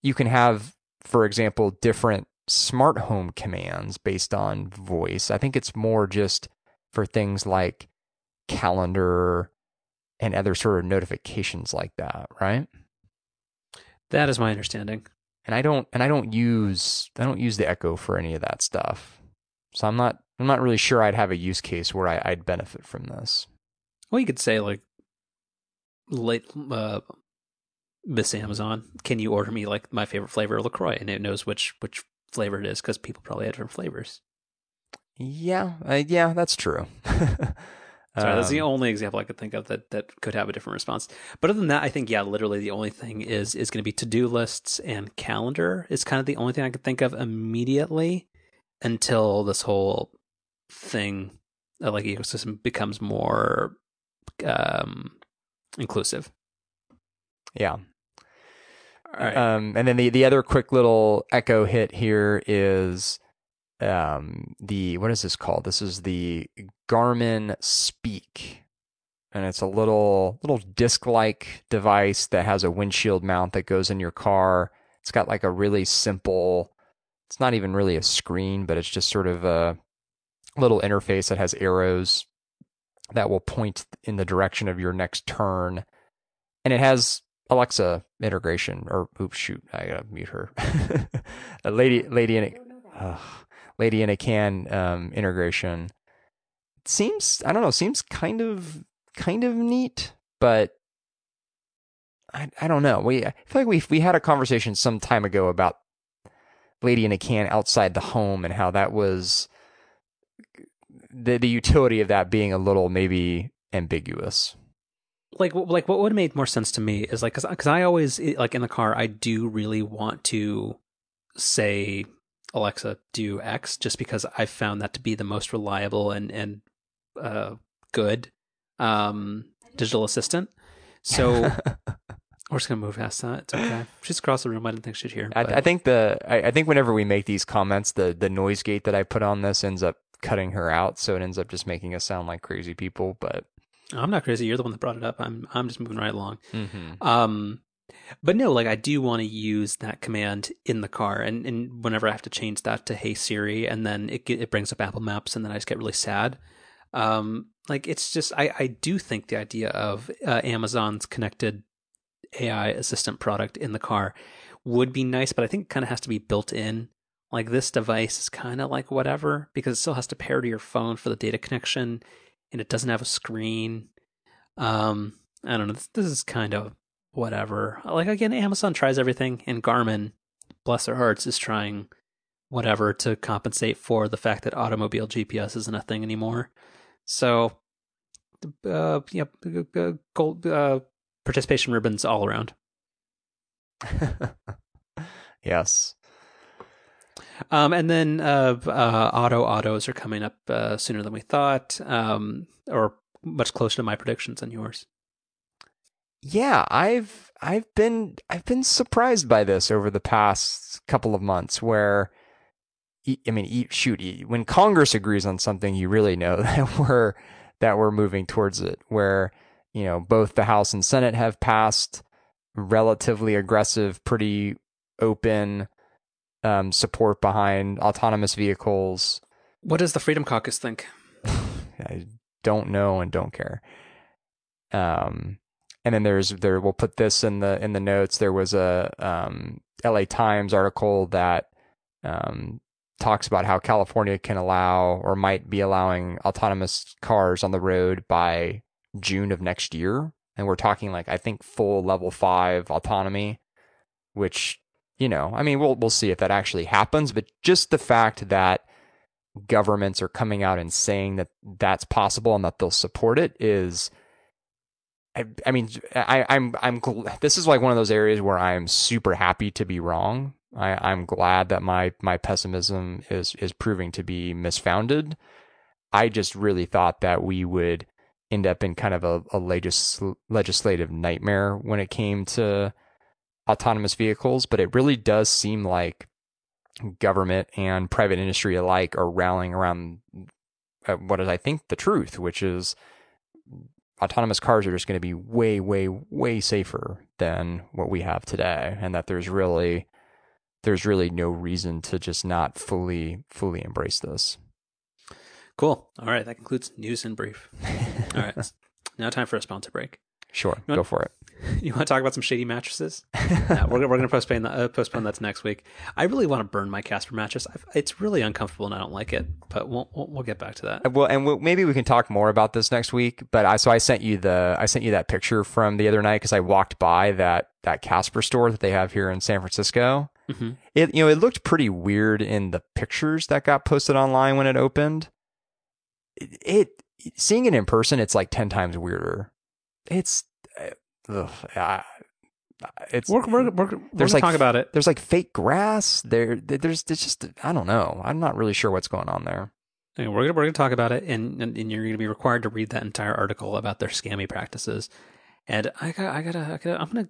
you can have, for example, different smart home commands based on voice. I think it's more just for things like calendar and other sort of notifications like that, right? That is my understanding. And I don't and I don't use I don't use the Echo for any of that stuff. So I'm not I'm not really sure I'd have a use case where I, would benefit from this. Well, you could say like, late uh, Miss Amazon, can you order me like my favorite flavor of Lacroix, and it knows which which flavor it is because people probably have different flavors. Yeah, uh, yeah, that's true. [laughs] Sorry, that's the um, only example I could think of that that could have a different response. But other than that, I think yeah, literally the only thing is is going to be to do lists and calendar is kind of the only thing I could think of immediately until this whole thing uh, like ecosystem becomes more um, inclusive. Yeah. Um, and then the the other quick little echo hit here is um, the what is this called? This is the Garmin Speak, and it's a little little disc like device that has a windshield mount that goes in your car. It's got like a really simple. It's not even really a screen, but it's just sort of a little interface that has arrows that will point in the direction of your next turn, and it has Alexa integration. Or oops, shoot, I gotta mute her. [laughs] a lady, lady in uh, lady in a can um, integration. It seems I don't know. Seems kind of kind of neat, but I I don't know. We I feel like we we had a conversation some time ago about lady in a can outside the home and how that was the the utility of that being a little maybe ambiguous like like what would have made more sense to me is like because I always like in the car I do really want to say Alexa do X just because I found that to be the most reliable and and uh, good um, digital assistant. So [laughs] we're just gonna move past that. It's okay. She's across the room. I didn't think she'd hear. I, I, think the I, I, think whenever we make these comments, the the noise gate that I put on this ends up cutting her out, so it ends up just making us sound like crazy people. But I'm not crazy. You're the one that brought it up. I'm I'm just moving right along. Mm-hmm. Um, but no, like I do want to use that command in the car, and and whenever I have to change that to Hey Siri, and then it it brings up Apple Maps, and then I just get really sad. Um, like it's just I I do think the idea of uh, Amazon's connected AI assistant product in the car would be nice, but I think it kind of has to be built in. Like this device is kind of like whatever because it still has to pair to your phone for the data connection and it doesn't have a screen. Um, I don't know. This, this is kind of whatever. Like again, Amazon tries everything, and Garmin, bless their hearts, is trying whatever to compensate for the fact that automobile GPS isn't a thing anymore. So, uh, yeah, gold uh, participation ribbons all around. [laughs] yes. Um, and then uh, uh, auto autos are coming up uh, sooner than we thought, um, or much closer to my predictions than yours. Yeah, I've I've been I've been surprised by this over the past couple of months. Where I mean, shoot, when Congress agrees on something, you really know [laughs] that we're that we're moving towards it. Where you know both the House and Senate have passed relatively aggressive, pretty open um, support behind autonomous vehicles. What does the Freedom Caucus think? [laughs] I don't know and don't care. Um, and then there's there. We'll put this in the in the notes. There was a um, L.A. Times article that um, talks about how California can allow or might be allowing autonomous cars on the road by June of next year. And we're talking like I think full level five autonomy, which you know, I mean, we'll we'll see if that actually happens, but just the fact that governments are coming out and saying that that's possible and that they'll support it is I, I mean I, I'm I'm this is like one of those areas where I'm super happy to be wrong. I, I'm glad that my my pessimism is is proving to be misfounded. I just really thought that we would end up in kind of a, a legis, legislative nightmare when it came to autonomous vehicles, but it really does seem like government and private industry alike are rallying around uh, what is, I think, the truth, which is autonomous cars are just going to be way, way, way safer than what we have today, and that there's really there's really no reason to just not fully fully embrace this. Cool. All right, that concludes news in brief. All right, [laughs] now time for a sponsor break. Sure, go for it. [laughs] You want to talk about some shady mattresses? [laughs] no, we're, we're going to postpone that, uh, postpone that to next week. I really want to burn my Casper mattress. I've, it's really uncomfortable and I don't like it, but we'll, we'll, we'll get back to that. Uh, Well, and we'll, maybe we can talk more about this next week. But I so I sent you the I sent you that picture from the other night because I walked by that that Casper store that they have here in San Francisco. Mhm. It you know it looked pretty weird in the pictures that got posted online when it opened. It, it seeing it in person, it's like ten times weirder. It's uh, ugh, I- it's We're, we're, we're, we're There's like- talk about it. there's like fake grass there. There's there's just I don't know. I'm not really sure what's going on there. Okay, we're gonna we're gonna talk about it, and and, and you're gonna be required to read that entire article about their scammy practices. And I got I gotta, I gotta I'm gonna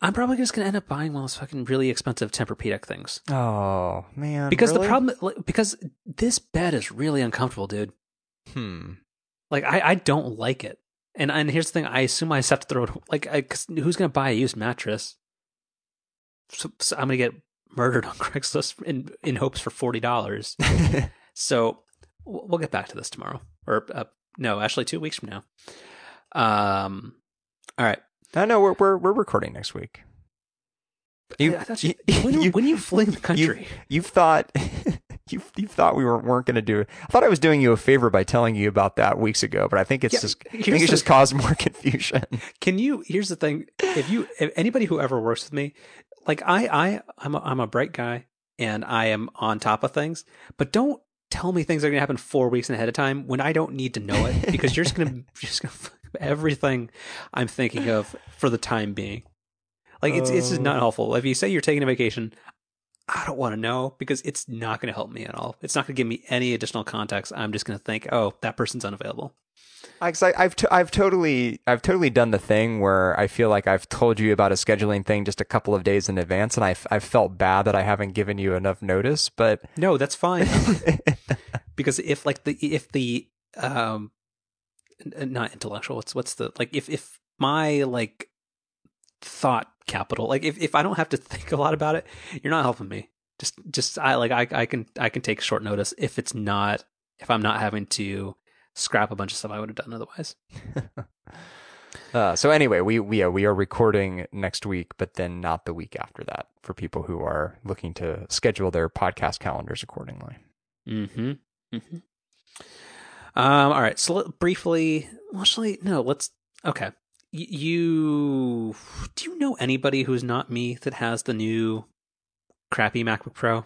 I'm probably just gonna end up buying one of those fucking really expensive Tempur-Pedic things Oh man, because really? the problem because this bed is really uncomfortable, dude. Hmm. Like I I don't like it, and and here's the thing: I assume I just have to throw it. Like, I, 'cause who's gonna buy a used mattress? So, so I'm gonna get murdered on [laughs] Craigslist in in hopes for forty dollars. [laughs] So we'll get back to this tomorrow, or uh, no, actually two weeks from now. Um, all right. I know we're we're we're recording next week. You- I, I you, you- when, [laughs] you- when you fling the country, you, have thought you you thought we weren't weren't going to do it. I thought I was doing you a favor by telling you about that weeks ago, but I think it's Yeah, just I think it's just caused more [laughs] confusion. can you? Here's the thing: if you, if anybody who ever works with me, like I, I, I'm a, I'm a bright guy and I am on top of things, but don't tell me things are going to happen four weeks ahead of time when I don't need to know it because you're just going [laughs] to just going to everything I'm thinking of for the time being. Like it's it's just not Oh. helpful. If you say you're taking a vacation, I don't want to know because it's not going to help me at all. It's not going to give me any additional context. I'm just going to think, oh, that person's unavailable. I, I've t- I've totally I've totally done the thing where I feel like I've told you about a scheduling thing just a couple of days in advance, and I've I've felt bad that I haven't given you enough notice. But No, that's fine. [laughs] because if like the if the um not intellectual what's what's the like if if my like thought capital like if, if i don't have to [laughs] think a lot about it you're not helping me just just i like I, I can i can take short notice if it's not if i'm not having to scrap a bunch of stuff i would have done otherwise [laughs] Uh, so anyway, we we uh, we are recording next week, but then not the week after that for people who are looking to schedule their podcast calendars accordingly. Mm-hmm. mm-hmm. Um. All right. So let, briefly, actually, no. Let's. Okay. You do you know anybody who's not me that has the new crappy MacBook Pro?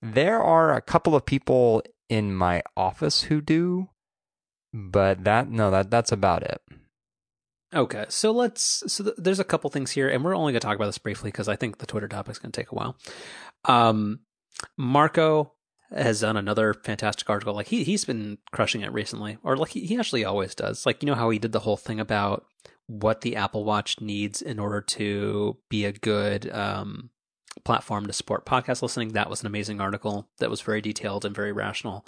There are a couple of people in my office who do, but that no, that that's about it. Okay. So let's. So th- there's a couple things here, and we're only going to talk about this briefly because I think the Twitter topic's going to take a while. Um, Marco has done another fantastic article. Like he he's been crushing it recently, or like he, he actually always does. Like you know how he did the whole thing about what the Apple Watch needs in order to be a good um, platform to support podcast listening. That was an amazing article that was very detailed and very rational.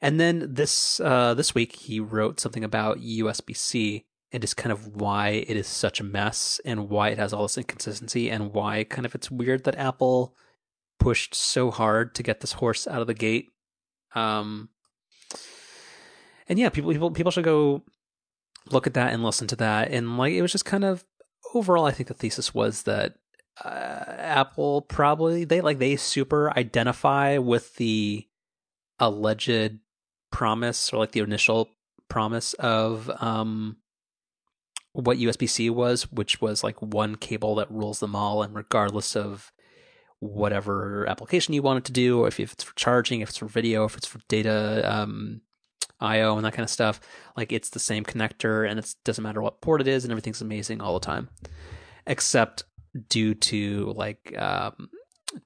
And then this uh, this week he wrote something about USB C and just kind of why it is such a mess and why it has all this inconsistency and why kind of it's weird that Apple pushed so hard to get this horse out of the gate. Um, and yeah, people people people should go look at that and listen to that. And like it was just kind of overall, I think the thesis was that uh, Apple probably they like they super identify with the alleged promise or like the initial promise of um what USB C was, which was like one cable that rules them all, and regardless of whatever application you want it to do, if, if it's for charging, if it's for video, if it's for data um, I/O and that kind of stuff, like it's the same connector, and it doesn't matter what port it is, and everything's amazing all the time, except due to like um,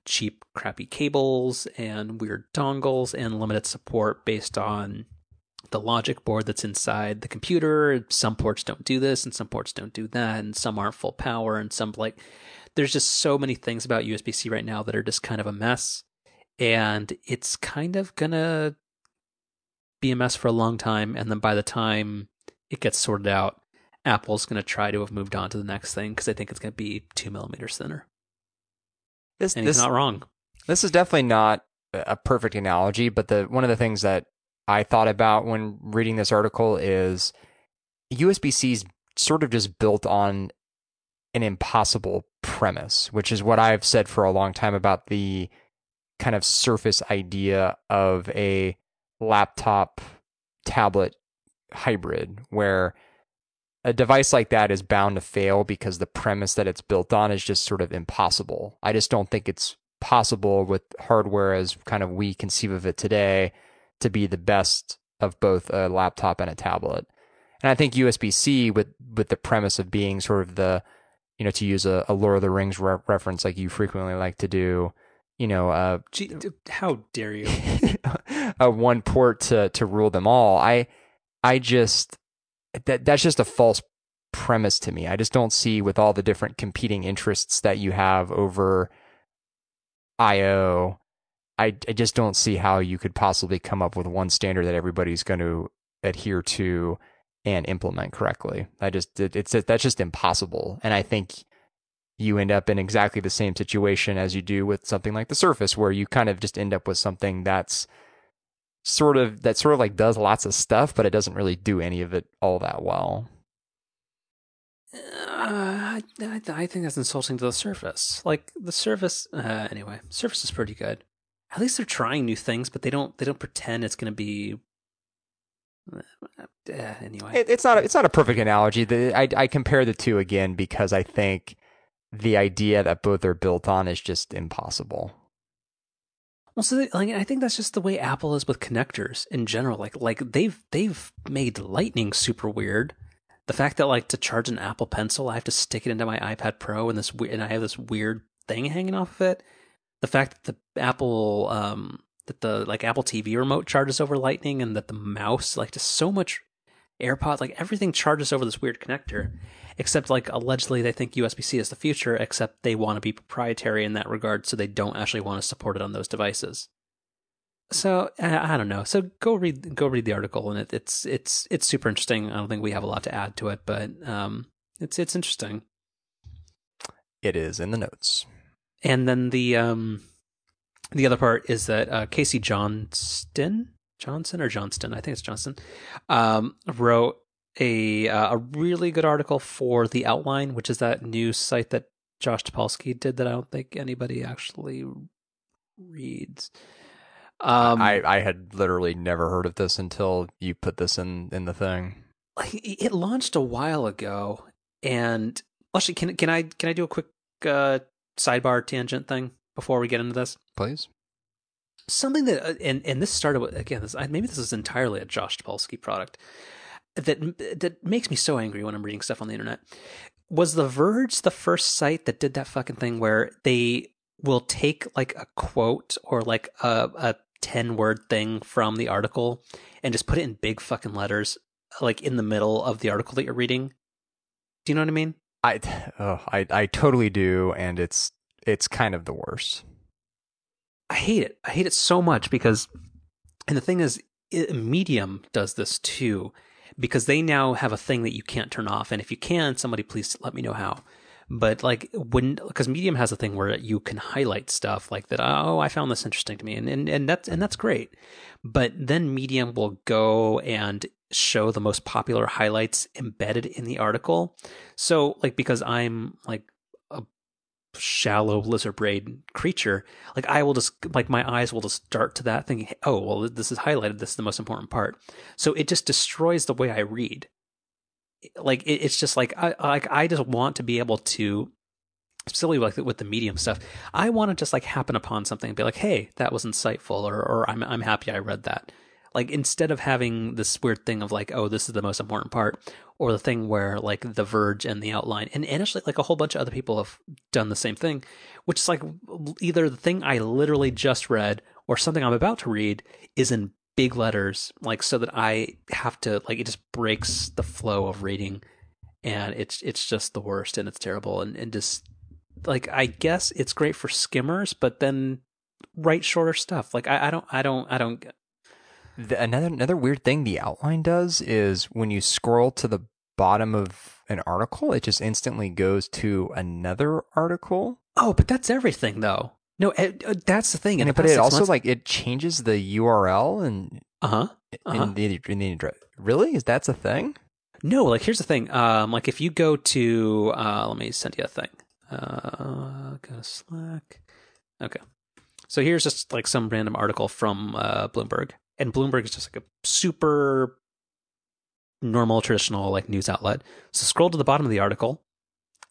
cheap, crappy cables and weird dongles and limited support based on the logic board that's inside the computer. Some ports don't do this, and some ports don't do that, and some aren't full power, and some like there's just so many things about USB C right now that are just kind of a mess, and it's kind of gonna be a mess for a long time. And then by the time it gets sorted out, Apple's gonna try to have moved on to the next thing because I think it's gonna be two millimeters thinner. This And this he's not wrong. this is definitely not a perfect analogy, but the one of the things that I thought about when reading this article is USB C is sort of just built on an impossible premise, which is what I've said for a long time about the kind of surface idea of a laptop tablet hybrid where a device like that is bound to fail because the premise that it's built on is just sort of impossible. I just don't think it's possible with hardware as kind of we conceive of it today to be the best of both a laptop and a tablet. And I think USB C with with the premise of being sort of the you know to use a, a Lord of the Rings re- reference like you frequently like to do, you know, uh, Gee, how dare you? a [laughs] one port to to rule them all. I I just that that's just a false premise to me. I just don't see with all the different competing interests that you have over IO. I I just don't see how you could possibly come up with one standard that everybody's going to adhere to and implement correctly. I just it, it's that's just impossible. And I think you end up in exactly the same situation as you do with something like the Surface, where you kind of just end up with something that's sort of that sort of like does lots of stuff, but it doesn't really do any of it all that well. Uh, I, I think that's insulting to the Surface. Like the Surface, uh, anyway. Surface is pretty good. At least they're trying new things, but they don't. They don't pretend it's going to be. Uh, anyway, It, it's not a, it's not a perfect analogy. The, I I compare the two again because I think the idea that both are built on is just impossible. Well, so they, like I think that's just the way Apple is with connectors in general. Like like they've they've made Lightning super weird. The fact that like to charge an Apple Pencil, I have to stick it into my iPad Pro, and this and I have this weird thing hanging off of it. The fact that the Apple um that the like Apple TV remote charges over Lightning, and that the mouse like just so much AirPods like everything charges over this weird connector. Except like allegedly they think USB C is the future, except they want to be proprietary in that regard, so they don't actually want to support it on those devices. So I, I don't know. So go read go read the article, and it, it's it's it's super interesting. I don't think we have a lot to add to it, but um, it's it's interesting. It is in the notes. And then the um, the other part is that uh, Casey Johnston Johnson or Johnston, I think it's Johnston, um, wrote a uh, a really good article for the Outline, which is that new site that Josh Topolsky did that I don't think anybody actually reads. Um, I I had literally never heard of this until you put this in in the thing. it launched a while ago, and actually, can can I can I do a quick uh, sidebar tangent thing before we get into this? Please. something that uh, and and this started with again this maybe this is entirely a Josh Topolsky product that that makes me so angry when I'm reading stuff on the internet. Was The Verge the first site that did that fucking thing where they will take like a quote or like a a 10 word thing from the article and just put it in big fucking letters like in the middle of the article that you're reading? Do you know what I mean? I oh, I I totally do, and it's it's kind of the worst. I hate it. I hate it so much because, and the thing is, Medium does this too, because they now have a thing that you can't turn off. And if you can, somebody please let me know how. But like when, because Medium has a thing where you can highlight stuff like that. Oh, I found this interesting to me, and and and that's and that's great. But then Medium will go and show the most popular highlights embedded in the article. So like because I'm like shallow lizard brain creature, like I will just like my eyes will just dart to that thinking, oh well, this is highlighted. This is the most important part. So it just destroys the way I read. Like it, it's just like I like I just want to be able to, silly like with the medium stuff. I want to just like happen upon something and be like, hey, that was insightful, or or I'm I'm happy I read that. Like instead of having this weird thing of like, oh, this is the most important part, or the thing where like The Verge and the outline, and, and actually like a whole bunch of other people have done the same thing, which is like either the thing I literally just read or something I'm about to read is in big letters, like so that I have to like it just breaks the flow of reading, and it's it's just the worst and it's terrible and and just like I guess it's great for skimmers, but then write shorter stuff. Like I, I don't I don't I don't. The, another another weird thing the outline does is when you scroll to the bottom of an article, it just instantly goes to another article. Oh, but that's everything though. No, it, uh, that's the thing. And but it also months- like it changes the URL and uh-huh. Uh-huh. in the in the address. Really, is that's a thing? No, like here's the thing. Um, like if you go to, uh, let me send you a thing. Uh, go to Slack. Okay. So here's just like some random article from uh, Bloomberg, and Bloomberg is just like a super normal, traditional like news outlet. So scroll to the bottom of the article,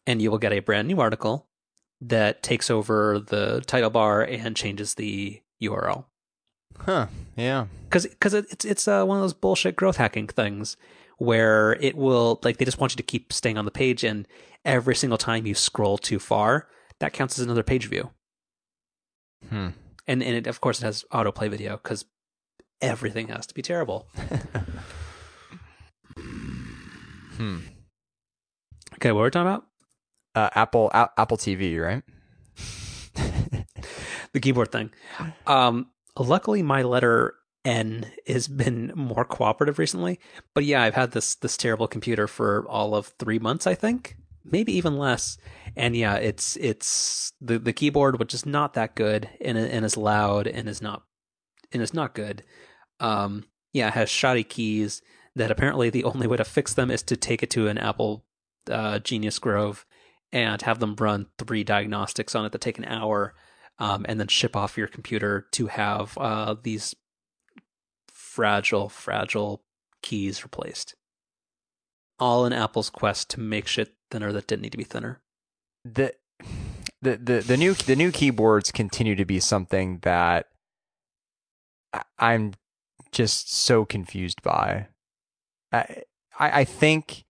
and you will get a brand new article that takes over the title bar and changes the URL Huh? Yeah. because because it's it's uh, one of those bullshit growth hacking things where it will like they just want you to keep staying on the page and every single time you scroll too far that counts as another page view Hmm. and and it, of course it has autoplay video because everything has to be terrible. [laughs] Hmm. okay what were we talking about? Uh, Apple a- Apple TV, right? [laughs] the keyboard thing. Um luckily my letter n has been more cooperative recently but yeah i've had this this terrible computer for all of three months i think maybe even less. And yeah it's it's the the keyboard which is not that good and and is loud and is not and is not good um yeah has shoddy keys that apparently the only way to fix them is to take it to an apple uh, genius grove and have them run three diagnostics on it that take an hour um, and then ship off your computer to have uh, these fragile, fragile keys replaced. All in Apple's quest to make shit thinner that didn't need to be thinner. the the the the new the new keyboards continue to be something that I'm just so confused by. I I, think.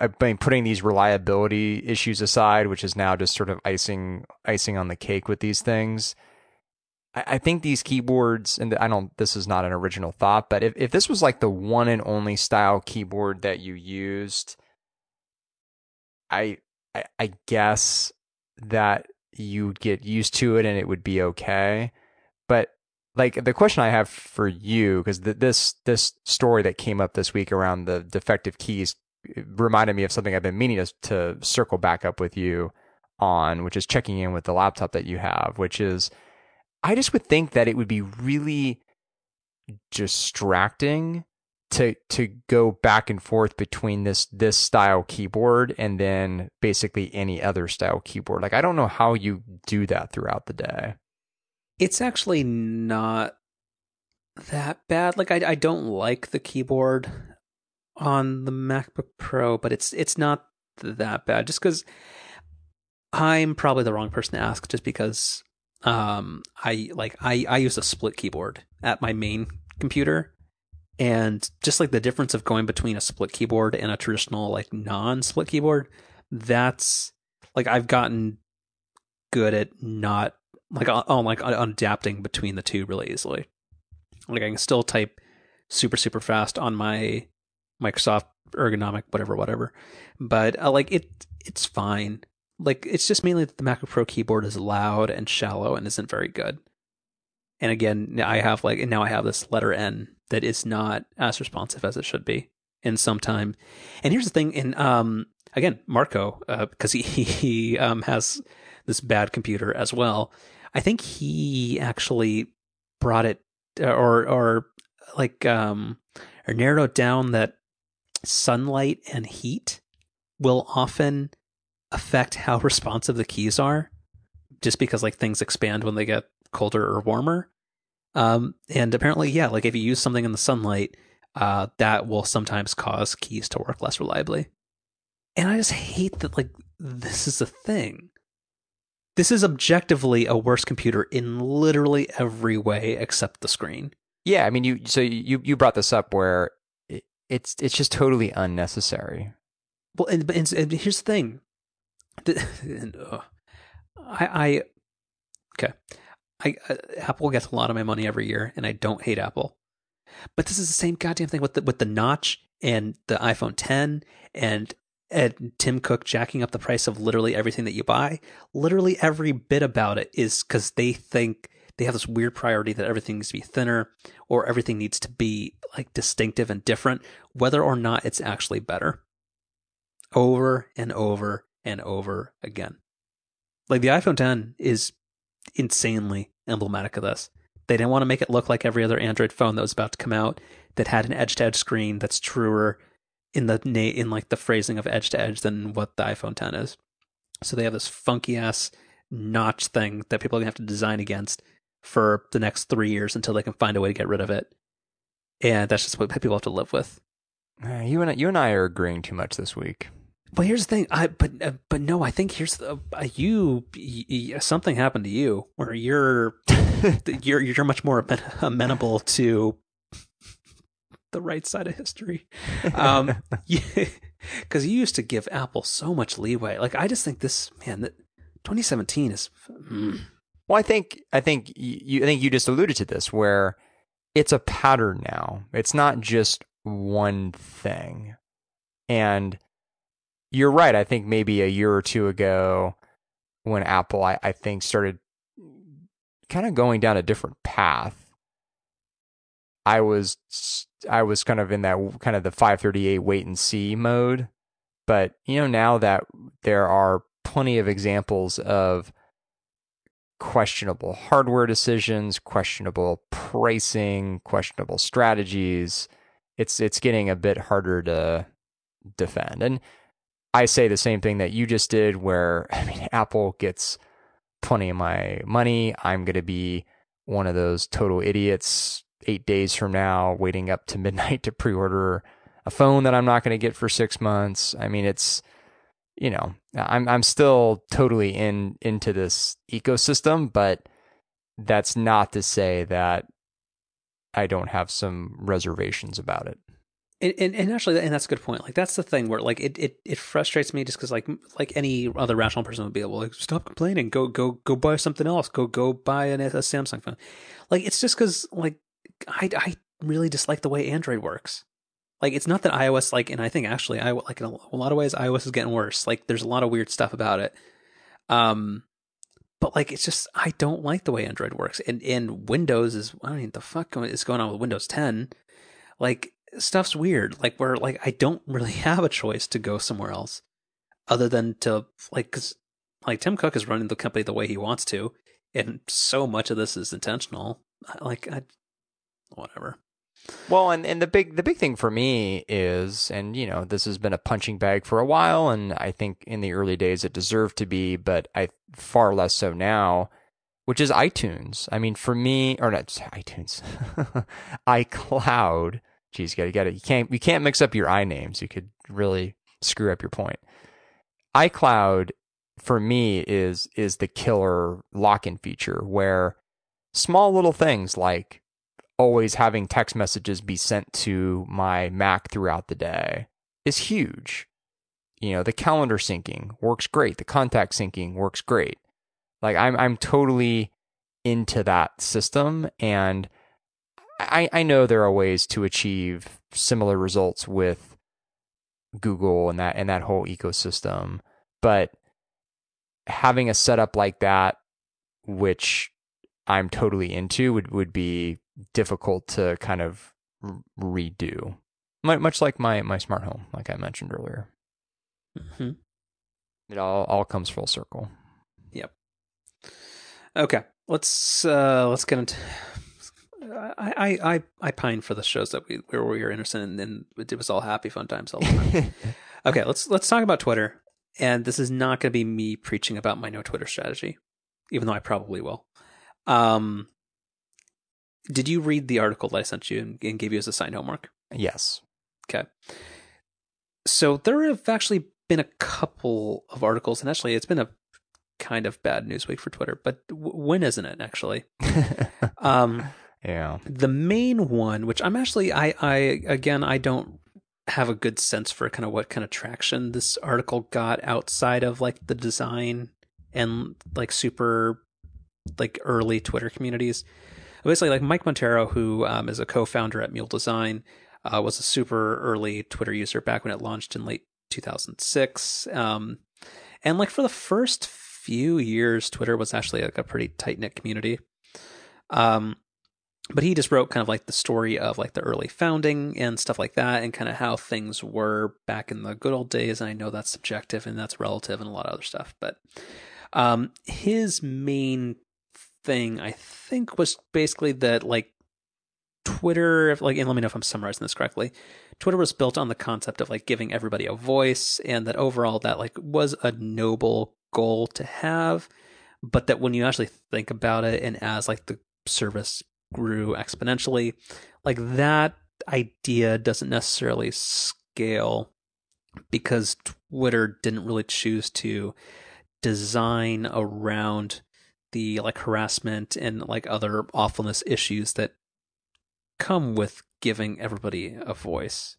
I mean, putting these reliability issues aside, which is now just sort of icing icing on the cake with these things. I, I think these keyboards, and I don't. This is not an original thought, but if if this was like the one and only style keyboard that you used, I I, I guess that you'd get used to it and it would be okay. But like the question I have for you, because this this story that came up this week around the defective keys eh, reminded me of something I've been meaning to, to circle back up with you on, which is checking in with the laptop that you have, which is I just would think that it would be really distracting to to go back and forth between this this style keyboard and then basically any other style keyboard. Like I don't know how you do that throughout the day. It's actually not that bad. Like I, I don't like the keyboard on the MacBook Pro, but it's it's not that bad. Just because I'm probably the wrong person to ask. Just because um I like I I use a split keyboard at my main computer, and just like the difference of going between a split keyboard and a traditional like non-split keyboard, that's like I've gotten good at not like on, on like on adapting between the two really easily. Like I can still type super super fast on my Microsoft ergonomic whatever whatever, but uh, like it it's fine. Like it's just mainly that the MacBook Pro keyboard is loud and shallow and isn't very good. And again, I have like and now I have this letter N that is not as responsive as it should be in some time. And here's the thing: in um again Marco uh, because he [laughs] he um has this bad computer as well. I think he actually brought it or or like um or narrowed down that sunlight and heat will often affect how [laughs] responsive the keys are just because like things expand when they get colder or warmer. Um and apparently yeah like if you use something in the sunlight uh that will sometimes cause keys to work less reliably. And i just hate that like this is a thing this is objectively a worse computer in literally every way except the screen. Yeah, I mean you so you you brought this up where it, it's it's just totally unnecessary. Well, and, and, and here's the thing. The, [laughs] and, uh, I, I, okay, I uh, Apple gets a lot of my money every year, and I don't hate Apple. But this is the same goddamn thing with the with the notch and the iPhone 10 and and Tim Cook jacking up the price of literally everything that you buy. Literally every bit about it is because they think they have this weird priority that everything needs to be thinner or everything needs to be like distinctive and different, whether or not it's actually better. Over and over and over again. Like the iPhone 10 is insanely emblematic of this. They didn't want to make it look like every other Android phone that was about to come out that had an edge to edge screen that's truer in the in like the phrasing of edge to edge than what the iPhone 10 is. So they have this funky ass notch thing that people are gonna have to design against for the next three years until they can find a way to get rid of it. And that's just what people have to live with. Uh, you and you and I are agreeing too much this week. But here's the thing, I but uh, but no, I think here's the uh, you, y- something happened to you where you're [laughs] you're you're much more amenable to the right side of history. [laughs] Um, because you used to give Apple so much leeway. Like I just think this man that 2017 is. Mm. Well, I think I think you I think you just alluded to this where it's a pattern now. It's not just one thing, and you're right. I think maybe a year or two ago, when Apple, I, I think, started kind of going down a different path, I was I was kind of in that kind of the 538 wait and see mode. But you know, now that there are plenty of examples of questionable hardware decisions, questionable pricing, questionable strategies, it's it's getting a bit harder to defend. And I say the same thing that you just did, where [laughs] I mean, Apple gets plenty of my money. I'm going to be one of those total idiots eight days from now, waiting up to [laughs] midnight to pre order a phone that I'm not going to get for six months. I mean, it's, you know, I'm, I'm still totally in, into this ecosystem, but that's not to say that I don't have some reservations about it. And, and, and actually, and that's a good point. Like that's the thing where like it it, it frustrates me just because like like any other rational person would be able like stop complaining, go go go buy something else, go go buy an, a Samsung phone. Like it's just because like I I really dislike the way Android works. Like it's not that iOS like, and I think actually I like in a, a lot of ways iOS is getting worse. Like there's a lot of weird stuff about it. Um, but like it's just I don't like the way Android works, and and Windows is I don't mean the fuck is going on with Windows 10. Like stuff's weird. Like where like I don't really [laughs] have a choice to go somewhere else other than to like because like Tim Cook is running the company the way he wants to, and so much of this is intentional. Like I, whatever. Well, and, and the big the big thing for me is, and you know, this has been a punching bag for a while, and I think in the early days it deserved to be, but I far less so now, which is iTunes. I mean, for me, or not iTunes, [laughs] iCloud geez, you gotta get it. You can't you can't mix up your i names. You could really screw up your point. iCloud for me is is the killer lock-in feature where small little things like always having text messages be sent to my Mac throughout the day is huge. You know, the calendar syncing works great. The contact syncing works great. Like I'm I'm totally into that system and I, I know there are ways to achieve similar results with Google and that and that whole ecosystem, but having a setup like that, which I'm totally into, would would be difficult to kind of redo. Much like my my smart home, like I mentioned earlier. Mm-hmm. It all all comes full circle. Yep. Okay, let's uh let's get into I, I, I pine for the shows that we where we were interested in, and it was all happy fun times all the time. [laughs] okay, let's let's talk about Twitter. And this is not going to be me preaching about my no Twitter strategy, even though I probably will. Um, did you read the article that I sent you and, and gave you as assigned homework? Yes. Okay. So there have actually been a couple of articles, and actually, it's been a kind of bad news week for Twitter. But w- when isn't it actually? [laughs] um, yeah. The main one, which I'm actually, I, I, again, I don't have a good sense for kind of what kind of traction this article got outside of like the design and like super like early Twitter communities. Basically like Mike Monteiro, who um, is a co-founder at Mule Design, uh, was a super early Twitter user back when it launched in late 2006. Um, and like for the first few years, Twitter was actually like a pretty tight knit community. Um, but he just wrote kind of like the story of like the early founding and stuff like that and kind of how things were back in the good old days and i know that's subjective and that's relative and a lot of other stuff but um his main thing i think was basically that like twitter like and let me know if i'm summarizing this correctly twitter was built on the concept of like giving everybody a voice and that overall that like was a noble goal to have but that when you actually think about it and as like the service grew exponentially. Like that idea doesn't necessarily scale because Twitter didn't really choose to design around the like harassment and like other awfulness issues that come with giving everybody a voice.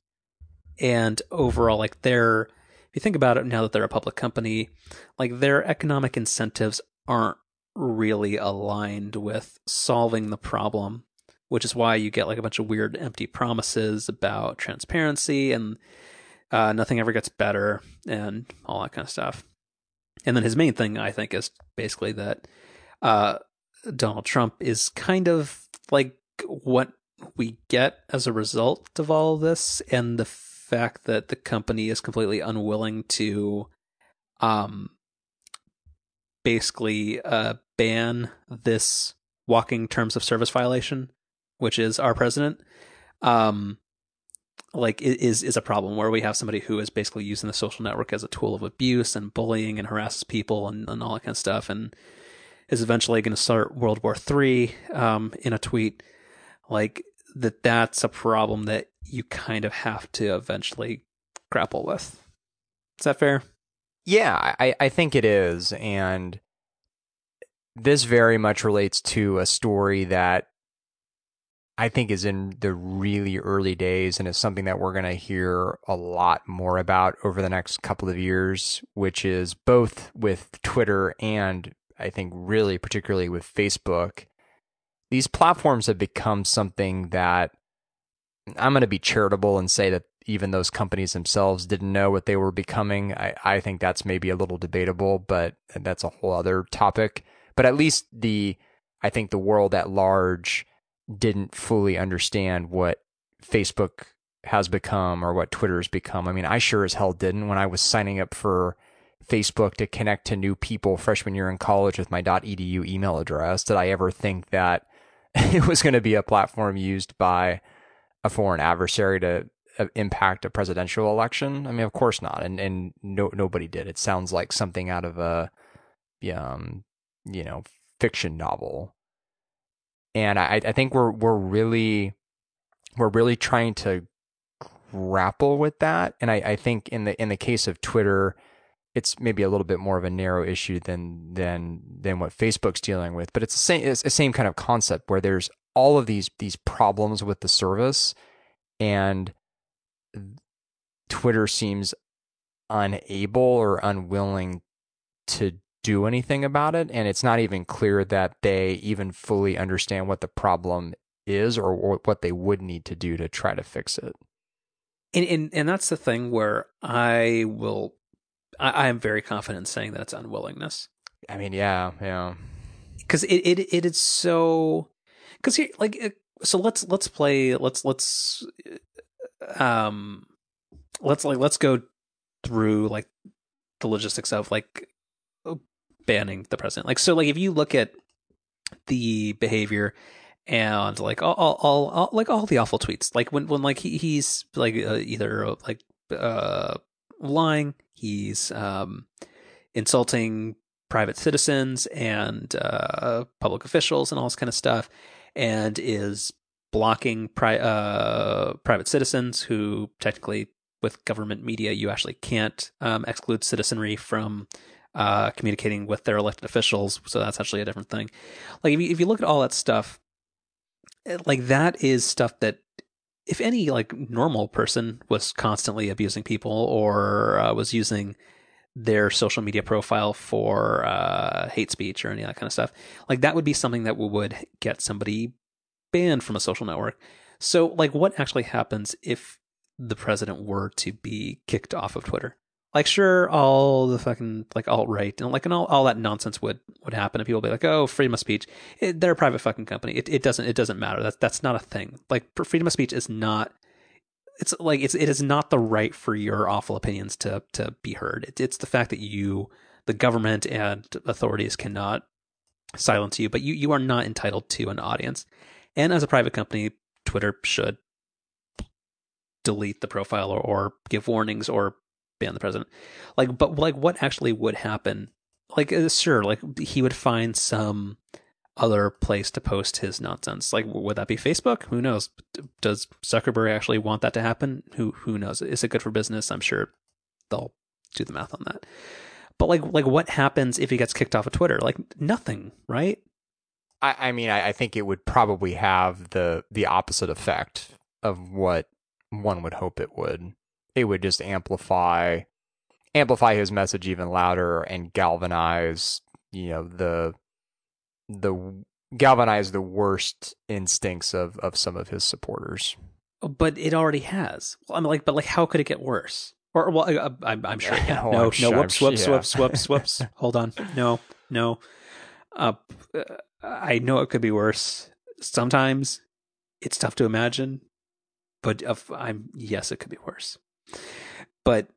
And overall, like their, if you think about it now that they're a public company, like their economic incentives aren't really aligned with solving the problem, which is why you get like a bunch of weird empty promises about transparency and uh, nothing ever gets better and all that kind of stuff. And then his main thing, I think, is basically that uh, Donald Trump is kind of like what we get as a result of all of this, and the fact that the company is completely unwilling to um, basically uh, ban this walking terms of service violation, which is our president, um, like is is a problem where we have somebody who is basically using the social network as a tool of abuse and bullying and harasses people and, and all that kind of stuff, and is eventually going to start World War Three um, in a tweet, like that. That's a problem that you kind of have to eventually grapple with. Is that fair? Yeah, I, I think it is. And this very much relates to a story that I think is in the really early days and is something that we're going to hear a lot more about over the next couple of years, which is both with Twitter and I think really particularly with Facebook. These platforms have become something that I'm going to be charitable and say that even those companies themselves didn't know what they were becoming. I, I think that's maybe a little debatable, but that's a whole other topic. But at least the, I think the world at large didn't fully understand what Facebook has become or what Twitter's become. I mean, I sure as hell didn't when I was signing up for Facebook to connect to new people freshman year in college with my .edu email address. Did I ever think that [laughs] it was going to be a platform used by a foreign adversary to impact a presidential election? I mean, of course not, and and no nobody did. It sounds like something out of a um you know fiction novel, and I I think we're we're really we're really trying to grapple with that, and I I think in the in the case of Twitter. It's maybe a little bit more of a narrow issue than than than what Facebook's dealing with, but it's the same it's the same kind of concept where there's all of these these problems with the service and Twitter seems unable or unwilling to do anything about it. And it's not even clear that they even fully understand what the problem is or, or what they would need to do to try to fix it. And, and, and that's the thing where I will, I, I am very confident in saying that it's unwillingness. I mean, yeah, yeah. Because it, it, it is so, because here, like, so let's, let's play, let's, let's, um, let's like let's go through like the logistics of like banning the president. Like so, like if you look at the behavior and like all, all, all, all like all the awful tweets, like when when like he, he's like uh, either like uh lying, he's um insulting private citizens and uh public officials and all this kind of stuff, and is blocking pri- uh, private citizens who technically with government media, you actually can't um, exclude citizenry from uh, communicating with their elected officials. So that's actually a different thing. Like if you, if you look at all that stuff, eh, like that is stuff that if any like normal person was constantly abusing people or uh, was using their social media profile for uh, hate speech or any of that kind of stuff, like that would be something that would get somebody banned from a social network. So, like, what actually happens if the president were to be kicked off of Twitter? Like, sure, all the fucking like alt right and like and all, all that nonsense would would happen, and people would be like, "Oh, freedom of speech." It, they're a private fucking company. It it doesn't it doesn't matter. That's that's not a thing. Like, freedom of speech is not. It's like it's it is not the right for your awful opinions to to be heard. It, it's the fact that you, the government and authorities, cannot silence you, but you you are not entitled to an audience. And as a private company, Twitter should delete the profile or, or give warnings or ban the president. Like, but like, what actually would happen? Like, uh, sure, like he would find some other place to post his nonsense. Like, would that be Facebook? Who knows? Does Zuckerberg actually want that to happen? Who who knows? Is it good for business? I'm sure they'll do the math on that. But like, like what happens if he gets kicked off of Twitter? Like nothing, right? I, I mean, I, I think it would probably have the the opposite effect of what one would hope it would. It would just amplify amplify his message even louder and galvanize, you know, the the galvanize the worst instincts of of some of his supporters. But it already has. Well, I'm like, but like, how could it get worse? Or well, I, am I'm sure. Yeah. [laughs] Oh, no, I'm no, sure- whoops, I'm whoops, whoops, whoops, whoops. [laughs] Hold on. No, no. Uh, I know it could be worse. Sometimes it's tough to imagine, but if I'm yes, it could be worse. But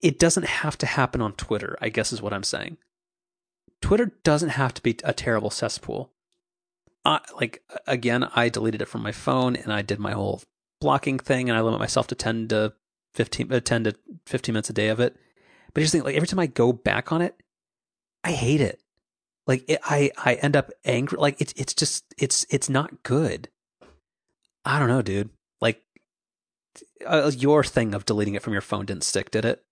it doesn't have to happen on Twitter. I guess is what I'm saying. Twitter doesn't have to be a terrible cesspool. I, like again, I deleted it from my phone and I did my whole blocking thing, and I limit myself to ten to fifteen, uh, ten to fifteen minutes a day of it. But the thing: like every time I go back on it, I hate it. Like it, I, I end up angry. Like it's, it's just, it's, it's not good. I don't know, dude. Like uh, your thing of deleting it from your phone didn't stick, did it?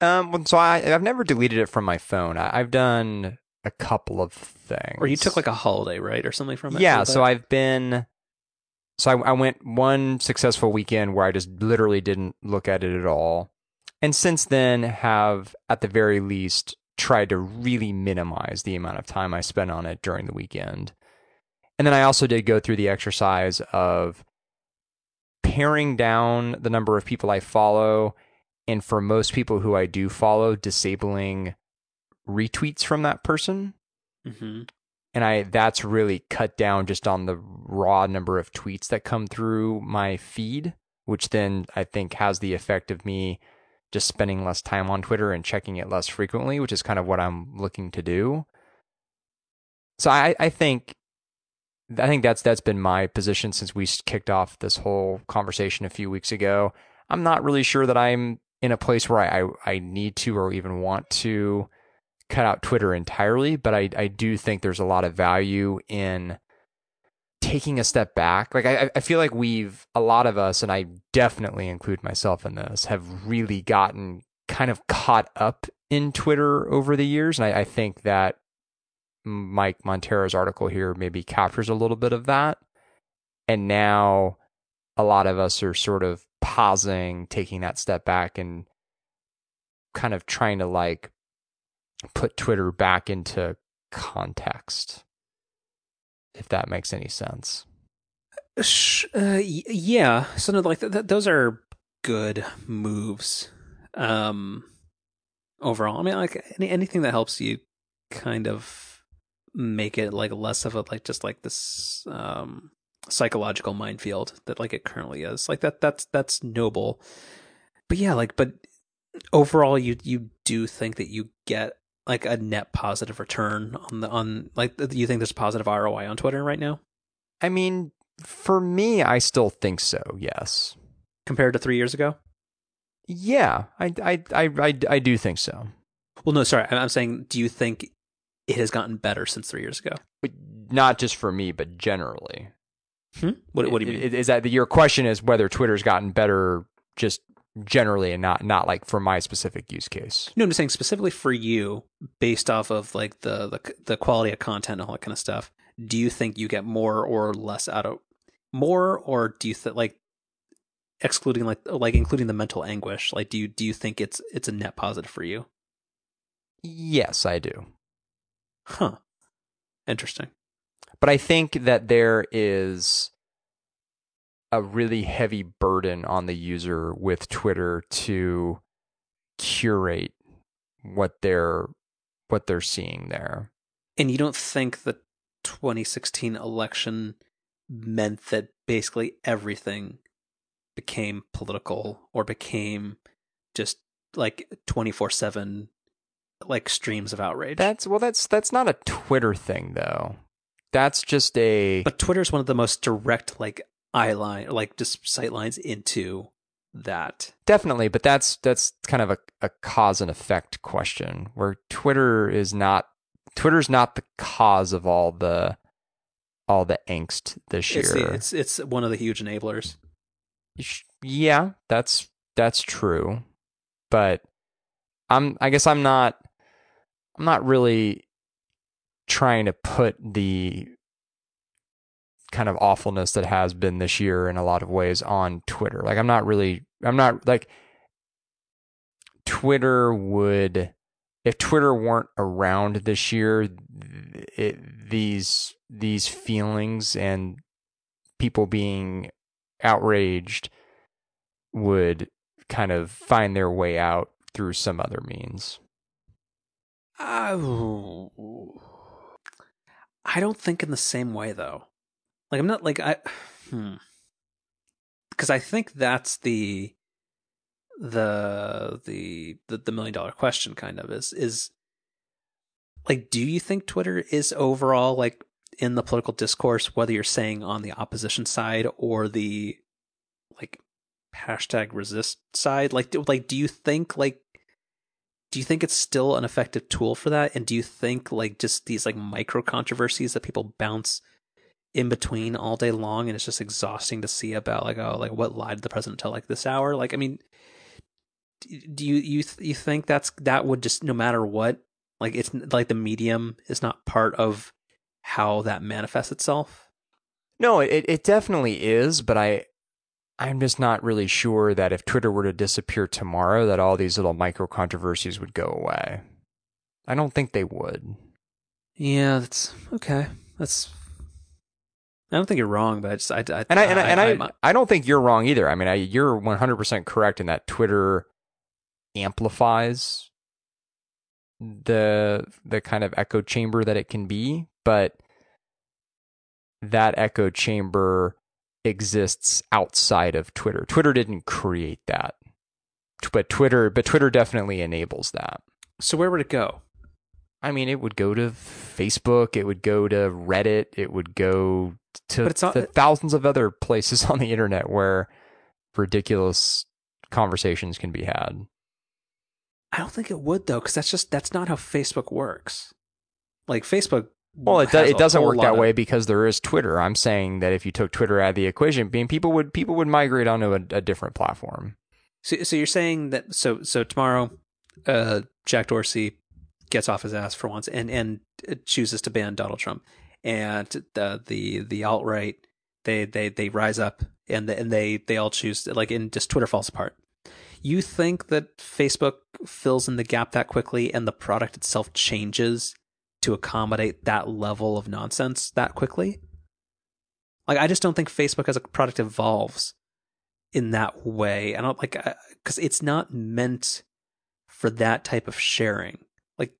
Um, so I I've never deleted it from my phone. I, I've done a couple of things. Or you took like a holiday, right, or something from it? yeah. So I've been. So I, I went one successful weekend where I just literally didn't look at it at all, and since then have at the very least tried to really minimize the amount of time I spent on it during the weekend. And then I also did go through the exercise of paring down the number of people I follow and for most people who I do follow, disabling retweets from that person. Mhm. And I that's really cut down just on the raw number of tweets that come through my feed, which then I think has the effect of me just spending less time on Twitter and checking it less frequently, which is kind of what I'm looking to do. So I, I think I think that's that's been my position since we kicked off this whole conversation a few weeks ago. I'm not really sure that I'm in a place where I, I, I need to or even want to cut out Twitter entirely, but I, I do think there's a lot of value in taking a step back. Like I, I feel like we've a lot of us, and I definitely include myself in this, have really gotten kind of caught up in Twitter over the years, and I, I think that Mike Monteiro's article here maybe captures a little bit of that. And now a lot of us are sort of pausing, taking that step back and kind of trying to like put Twitter back into context. If that makes any sense. Uh, yeah. So no, like th- th- those are good moves. Um, overall, I mean, like any, anything that helps you kind of make it like less of a like just like this um psychological minefield that like it currently is. Like that that's that's noble. But yeah, like but overall you you do think that you get like a net positive return on the on like you think there's positive ROI on Twitter right now I mean, for me, I still think so, yes. compared to 3 years ago? Yeah, I, I, I, I, I do think so. Well, no, sorry. I'm saying, do you think it has gotten better since three years ago? But not just for me, but generally. Hmm? What, what do you mean? Is- Is that your question? Is whether Twitter's gotten better just generally, and not not like for my specific use case? no, I'm just saying specifically for you, based off of like the, the the quality of content and all that kind of stuff. Do you think you get more or less out of more, or do you think like excluding like like including the mental anguish? Like, do you do you think it's it's a net positive for you? Yes, I do. Huh. Interesting. but I think that there is a really heavy burden on the user with Twitter to curate what they're what they're seeing there. And you don't think the 2016 election meant that basically everything became political or became just like 24/7 like streams of outrage. That's well that's that's not a Twitter thing though. That's just a But Twitter's one of the most direct like eye line like just sight lines into that. Definitely, but that's that's kind of a, a cause and effect question where Twitter is not Twitter's not the cause of all the all the angst this year. It's, the, it's it's one of the huge enablers. Yeah, that's that's true. But I'm I guess I'm not I'm not really trying to put the kind of awfulness that has been this year in a lot of ways on Twitter. Like I'm not really I'm not like Twitter would if Twitter weren't around this year it, these these feelings and people being outraged would kind of find their way out through some other means. I don't think in the same way though. Like I'm not like I hmm. Cuz I think that's the the the the, the million dollar question kind of is is like do you think Twitter is overall like in the political discourse whether you're saying on the opposition side or the like hashtag resist side like do, like do you think like do you think it's still an effective tool for that? And do you think like just these like micro controversies that people bounce in between all day long and it's just exhausting to see about like oh like what lie did the president tell like this hour? Like i mean do you you you think that's that would just no matter what like it's like the medium is not part of how that manifests itself? No it it definitely is but i i'm just not really sure that if twitter were to disappear tomorrow that all these little micro controversies would go away. I don't think they would. Yeah that's okay. That's I don't think you're wrong, but I just I, I and I and I, and I, I, I don't think you're wrong either. I mean, I, you're 100 percent correct in that Twitter amplifies the the kind of echo chamber that it can be, but that echo chamber exists outside of Twitter. Twitter didn't create that. But Twitter but Twitter definitely enables that. So where would it go? I mean, it would go to Facebook, it would go to Reddit, it would go to not, the thousands of other places [laughs] on the internet where ridiculous conversations can be had. I don't think it would though, because that's just that's not how Facebook works. Like Facebook. Well, it, do, it doesn't work that of... way because there is Twitter. I'm saying that if you took Twitter out of the equation, being people would people would migrate onto a, a different platform. So, so you're saying that so so tomorrow, uh, Jack Dorsey gets off his ass for once and and chooses to ban Donald Trump, and the the the alt right they they they rise up and the, and they they all choose like and just Twitter falls apart. You think that Facebook fills in the gap that quickly and the product itself changes to accommodate that level of nonsense that quickly? Like, I just don't think Facebook as a product evolves in that way. I don't like, uh, because it's not meant for that type of sharing. Like,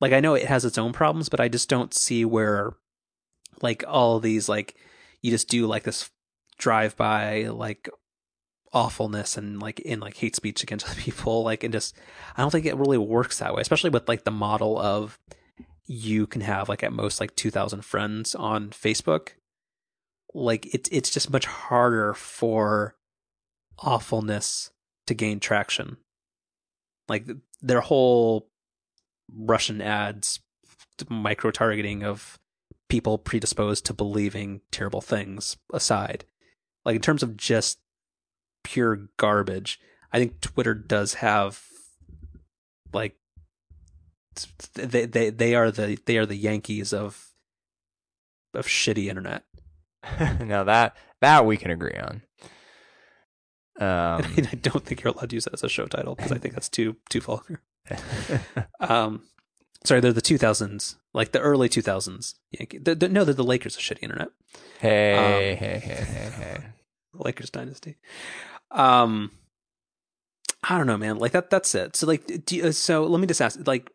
like I know it has its own problems, but I just don't see where, like, all these, like, you just do like this drive by, like, awfulness and like in like hate speech against [laughs] other people like and just i don't think it really works that way especially with like the model of you can have like at most like 2000 friends on facebook like it's it's just much harder for awfulness to gain traction like their whole russian ads micro targeting of people predisposed to believing terrible things aside like in terms of just pure garbage. I think Twitter does have like they they they are the they are the Yankees of of shitty internet. [laughs] now that that we can agree on. [laughs] Um, I don't think you're allowed to use that as a show title because I think that's too too vulgar. [laughs] um, sorry, they're the 2000s like the early 2000s Yankee. The, the, no, that the Lakers are shitty internet. Hey, Um, hey, hey, hey, hey. Lakers dynasty. Um, I don't know, man. Like that. That's it. So like, do you, so let me just ask. Like,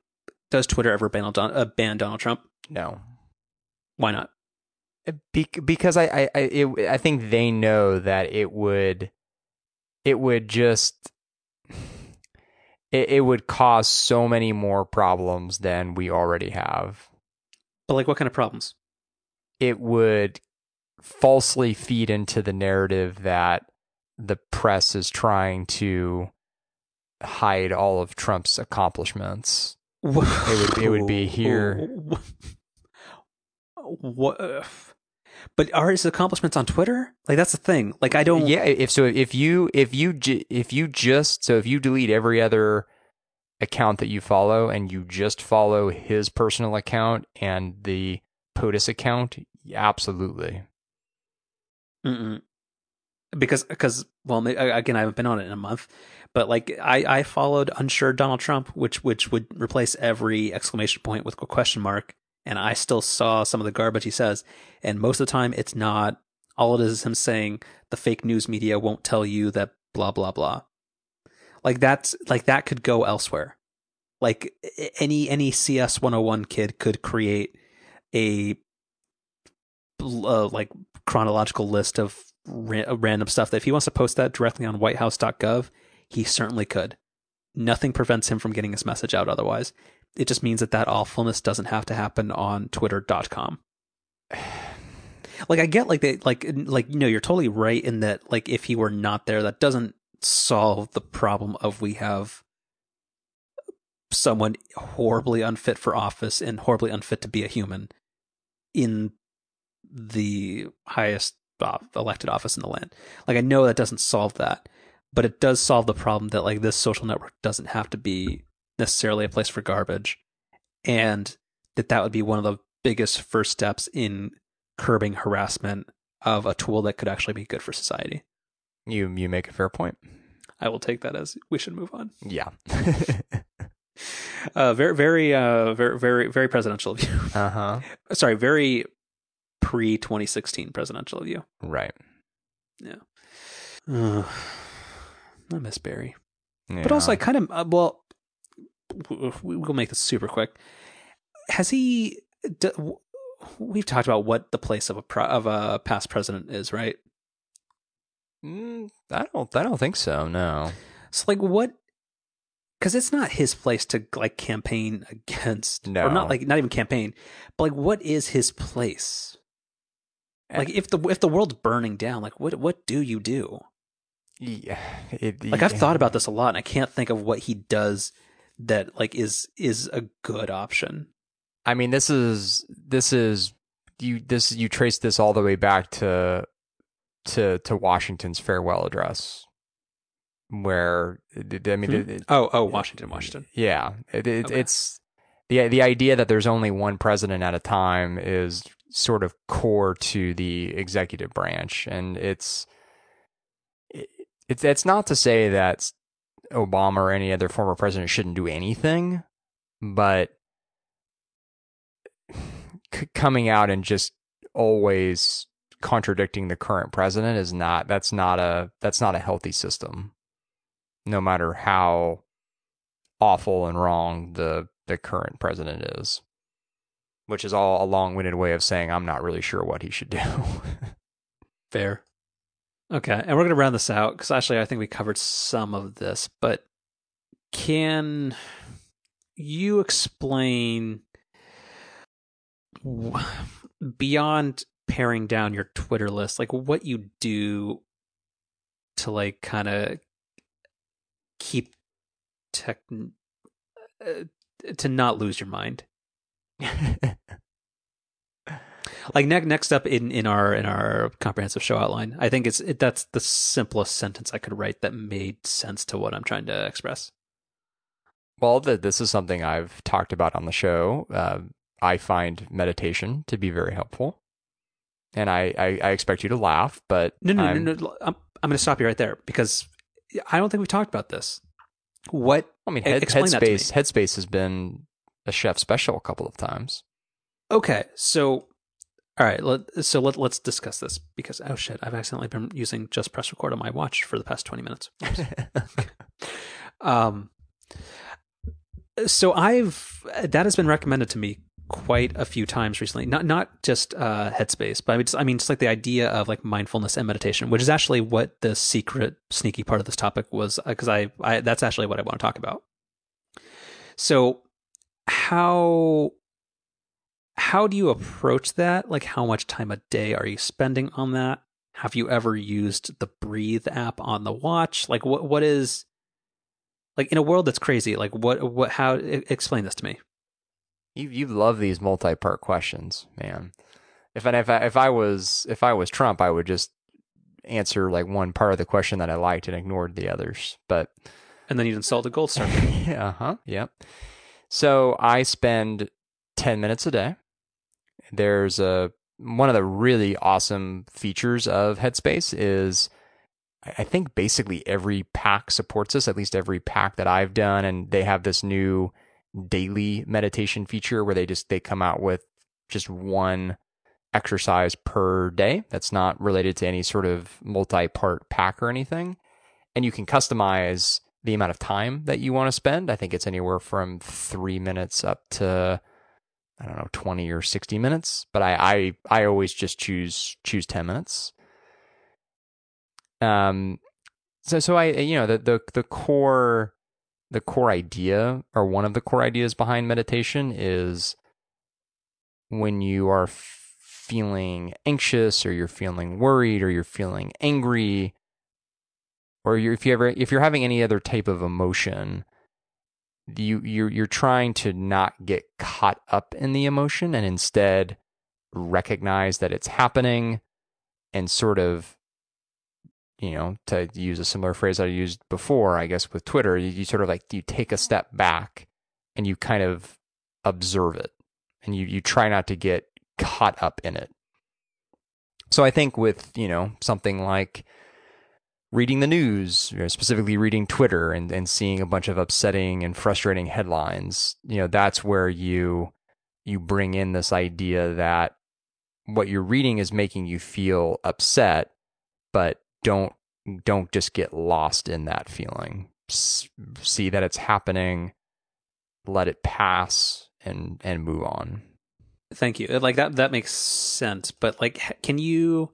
does Twitter ever ban uh, ban Donald Trump? No. Why not? Be- because I I I, it, I think they know that it would it would just it, it would cause so many more problems than we already have. But like, what kind of problems? It would falsely feed into the narrative that the press is trying to hide all of Trump's accomplishments. It would- it would be [laughs] here. What? But are his accomplishments on Twitter? Like that's the thing. Like I don't. Yeah, if so, if you if you if you just so if you delete every other account that you follow and you just follow his personal account and the POTUS account, absolutely. Mm-mm. Because because well again I haven't been on it in a month, but like I I followed unsure Donald Trump, which which would replace every exclamation point with a question mark, and I still saw some of the garbage he says, and most of the time it's not. All it is is him saying the fake news media won't tell you that blah blah blah. Like that's like that could go elsewhere. Like any any CS 101 kid could create a uh, like chronological list of ra- random stuff that if he wants to post that directly on whitehouse.gov, he certainly could. Nothing prevents him from getting his message out otherwise. It just means that that awfulness doesn't have to happen on twitter.com. [sighs] Like I get like they like like you know you're totally right in that like if he were not there that doesn't solve the problem of we have someone horribly unfit for office and horribly unfit to be a human in the highest uh, elected office in the land. Like I know that doesn't solve that, but it does solve the problem that like this social network doesn't have to be necessarily a place for garbage, and that that would be one of the biggest first steps in curbing harassment of a tool that could actually be good for society. You you make a fair point. I will take that as we should move on. Yeah. [laughs] Uh, very, very, uh, very, very, very presidential of you. uh huh. [laughs] Sorry, very pre 2016 presidential of you. Right. Uh, I miss Barry. But also, I kind of uh, well, we- we'll make this super quick. Has he? D- we've talked about what the place of a pro- of a past president is, right? Mm, I don't. I don't think so. No. So, like, what? Because it's not his place to like campaign [laughs] against, or No. not like not even campaign, but like, what is his place? Like, if the if the world's burning down, like, what what do you do? Yeah. It, Like, I've thought about this a lot, and I can't think of what he does that like is is a good option. I mean, this is this is you this you trace this all the way back to to to Washington's farewell address, where I mean, Hmm? it- Oh, oh, Washington, Washington. yeah, it, it, Okay. it's the the idea that there's only one president at a time is sort of core to the executive branch, and it's it, it's it's not to say that Obama or any other former president shouldn't do anything, but [sighs] c- coming out and just always contradicting the current president is not that's not a that's not a healthy system no matter how awful and wrong the the current president is which is all a long-winded way of saying I'm not really sure what he should do. [laughs] Fair. Okay, and we're gonna round this out because actually I think we covered some of this, but can you explain beyond paring down your Twitter list, like what you do to like kind of keep tech uh, to not lose your mind? [laughs] like next next up in in our in our comprehensive show outline i think it's it, that's the simplest sentence i could write that made sense to what i'm trying to express well, th- this is something I've talked about on the show. Uh, I find meditation to be very helpful, and I, I, I expect you to laugh, but no no I'm, no no i'm, I'm going to stop you right there because i don't think we've talked about this what I mean, head, explain that to me. Headspace Headspace has been a chef special a couple of times. Okay, so all right, let, so let, let's discuss this because oh shit, I've accidentally been using just press record on my watch for the past twenty minutes. [laughs] um, so I've that has been recommended to me quite a few times recently. Not not just uh, Headspace, but I mean, just, I mean, just like the idea of like mindfulness and meditation, which is actually what the secret, sneaky part of this topic was, because uh, I, I that's actually what I want to talk about. So, how how do you approach that? Like, how much time a day are you spending on that? Have you ever used the Breathe app on the watch? Like, what what is like in a world that's crazy? Like, what what how explain this to me? You you love these multi-part questions, man. If I, if I if I was if I was Trump, I would just answer like one part of the question that I liked and ignored the others. But and then you'd insult a gold star. [laughs] yeah, uh huh. Yep. So I spend ten minutes a day. There's a one of the really awesome features of Headspace is I think basically every pack supports this, at least every pack that I've done, and they have this new daily meditation feature where they just they come out with just one exercise per day that's not related to any sort of multi-part pack or anything. And you can customize the amount of time that you want to spend. I think it's anywhere from 3 minutes up to i don't know 20 or 60 minutes but i i, I always just choose choose 10 minutes. Um so so i you know the the the core the core idea or one of the core ideas behind meditation is when you are feeling anxious or you're feeling worried or you're feeling angry or you're, if you ever if you're having any other type of emotion you you're you're trying to not get caught up in the emotion and instead recognize that it's happening and sort of you know, to use a similar phrase I used before, I guess with Twitter, you, you, sort of like you take a step back and you kind of observe it and you you try not to get caught up in it. So I think with, you know, something like reading the news, you know, specifically reading Twitter and, and seeing a bunch of upsetting and frustrating headlines, you know, that's where you you bring in this idea that what you're reading is making you feel upset, but don't don't just get lost in that feeling. see that it's happening, let it pass, and and move on. Thank you. Like that that makes sense. But like, can you,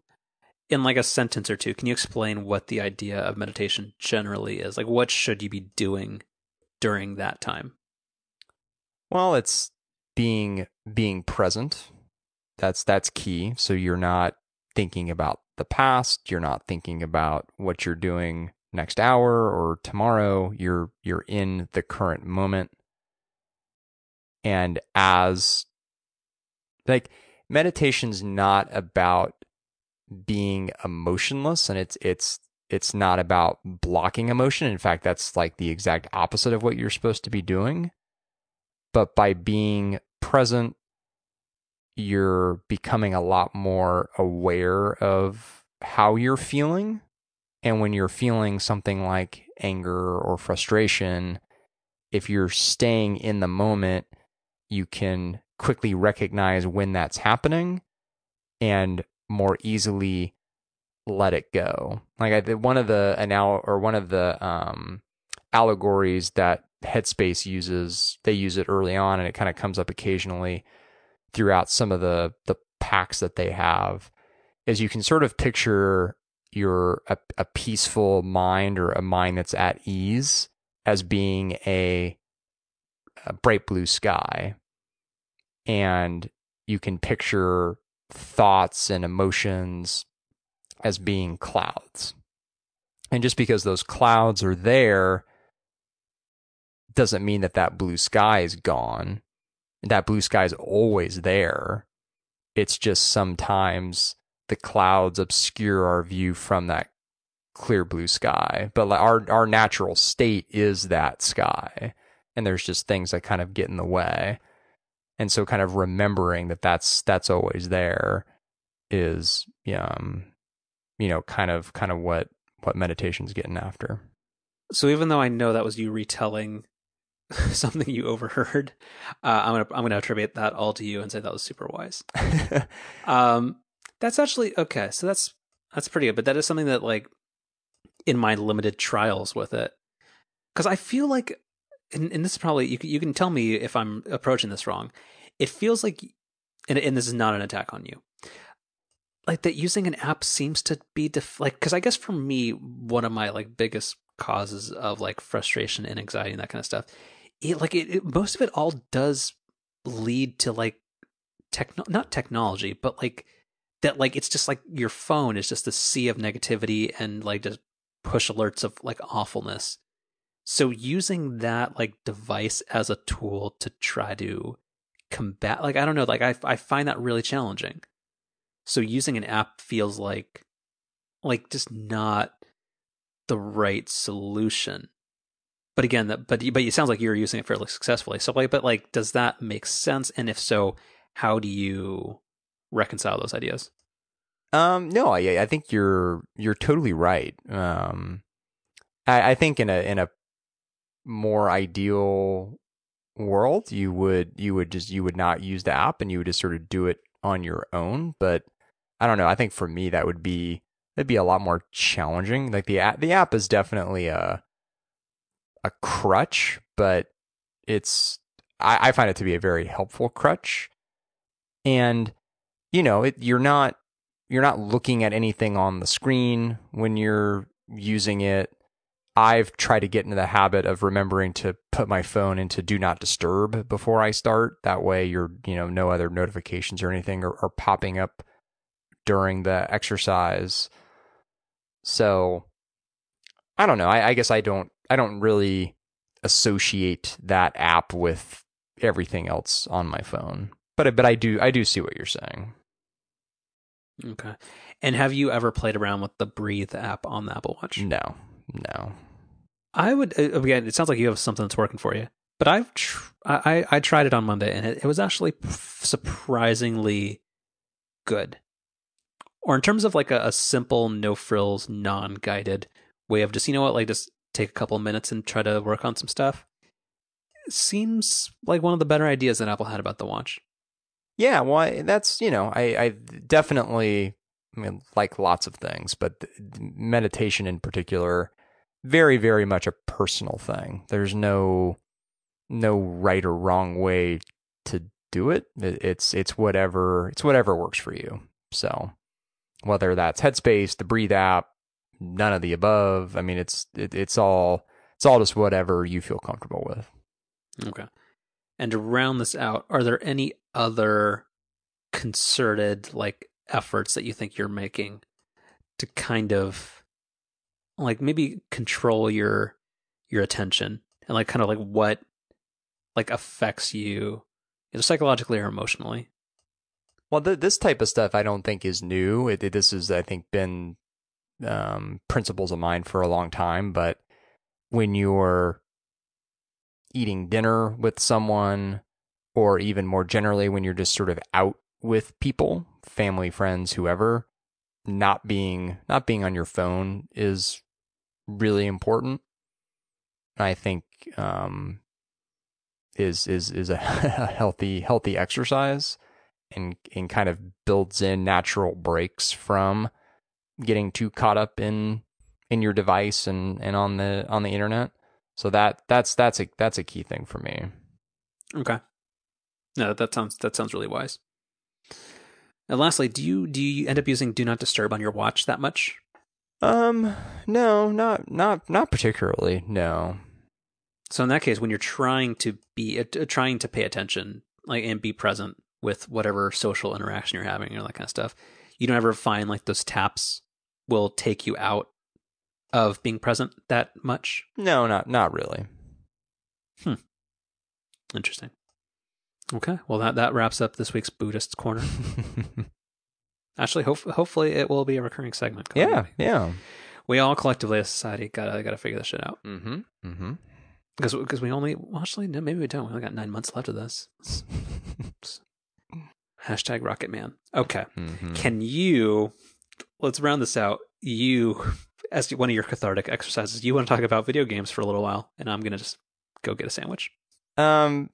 in like a sentence or two, can you explain what the idea of meditation generally is? Like, what should you be doing during that time? Well, it's being being present. That's that's key. So you're not thinking about the past. You're not thinking about what you're doing next hour or tomorrow. You're you're in the current moment. And as like meditation's not about being emotionless and it's it's it's not about blocking emotion. In fact, that's like the exact opposite of what you're supposed to be doing. But by being present you're becoming a lot more aware of how you're feeling. And when you're feeling something like anger or frustration, if you're staying in the moment, you can quickly recognize when that's happening and more easily let it go. Like I, one of the anal or one of the um, allegories that Headspace uses, they use it early on, and it kind of comes up occasionally throughout some of the the packs that they have is you can sort of picture your a, a peaceful mind or a mind that's at ease as being a, a bright blue sky and you can picture thoughts and emotions as being clouds and just because those clouds are there doesn't mean that that blue sky is gone that blue sky is always there. It's just sometimes the clouds obscure our view from that clear blue sky. But our our natural state is that sky, and there's just things that kind of get in the way. And so, kind of remembering that that's that's always there is, um, you know, kind of kind of what what meditation's getting after. So even though I know that was you retelling [laughs] something you overheard. Uh, I'm gonna I'm gonna attribute that all to you and say that was super wise. [laughs] um, that's actually okay. So that's that's pretty good. But that is something that like in my limited trials with it, because I feel like, and, and this is probably you you can tell me if I'm approaching this wrong. It feels like, and, and this is not an attack on you. Like that using an app seems to be def- like because I guess for me one of my like biggest causes of like frustration and anxiety and that kind of stuff it like it, it most of it all does lead to like techno not technology but like that like it's just like your phone is just a sea of negativity and like just push alerts of like awfulness so using that like device as a tool to try to combat like i don't know like i i find that really challenging so using an app feels like like just not the right solution. But again, that but but it sounds like you're using it fairly successfully. So like, but like, does that make sense? And if so, how do you reconcile those ideas? Um, no, I I think you're you're totally right. Um, I, I think in a in a more ideal world, you would you would just you would not use the app and you would just sort of do it on your own. But I don't know. I think for me that would be that'd be a lot more challenging. Like the app, the app is definitely a a crutch, but it's I, I find it to be a very helpful crutch. And you know, it, you're not you're not looking at anything on the screen when you're using it. I've tried to get into the habit of remembering to put my phone into do not disturb before I start. That way you're, you know, no other notifications or anything are, are popping up during the exercise. So I don't know. I, I guess I don't I don't really associate that app with everything else on my phone. But but I do I do see what you're saying. Okay. And have you ever played around with the Breathe app on the Apple Watch? No. No. I would uh, again. It sounds like you have something that's working for you. But I've tr- I I tried it on Monday and it, it was actually surprisingly good or in terms of like a, a simple, no frills, non guided way of just, you know what, like just take a couple minutes and try to work on some stuff, seems like one of the better ideas that Apple had about the watch. Yeah, well, that's, you know, I, I definitely, I mean, like lots of things, but meditation in particular, very, very much a personal thing. There's no, no right or wrong way to do it. It's, it's whatever, it's whatever works for you. So, whether that's Headspace, the Breathe app, none of the above. I mean, it's it, it's all it's all just whatever you feel comfortable with. Okay. And to round this out, are there any other concerted like efforts that you think you're making to kind of like maybe control your your attention and like kind of like what like affects you either psychologically or emotionally? Well, th- this type of stuff I don't think is new. It, it, this has, I think, been um, principles of mine for a long time. But when you're eating dinner with someone, or even more generally, when you're just sort of out with people, family, friends, whoever, not being not being on your phone is really important. I think um, is is is a [laughs] healthy healthy exercise and and kind of builds in natural breaks from getting too caught up in in your device and and on the on the internet. So that that's that's a that's a key thing for me. Okay. No, that sounds that sounds really wise. And lastly, do you do you end up using do not disturb on your watch that much? Um, no, not not not particularly. No. So in that case, when you're trying to be uh, trying to pay attention, like and be present, with whatever social interaction you're having or that kind of stuff. You don't ever find like those taps will take you out of being present that much? No, not not really. Hmm. Interesting. Okay. Well, that that wraps up this week's Buddhist corner. [laughs] Actually, hope, hopefully it will be a recurring segment. Yeah, yeah. We all collectively as society gotta gotta figure this shit out. Mm-hmm. Mm-hmm. Because because we only well, actually no, maybe we don't. We only got nine months left of this. [laughs] Hashtag Rocket Man. Okay. Mm-hmm. Can you, let's round this out. You, as one of your cathartic exercises, you want to talk about video games for a little while, and I'm to just go get a sandwich. Um,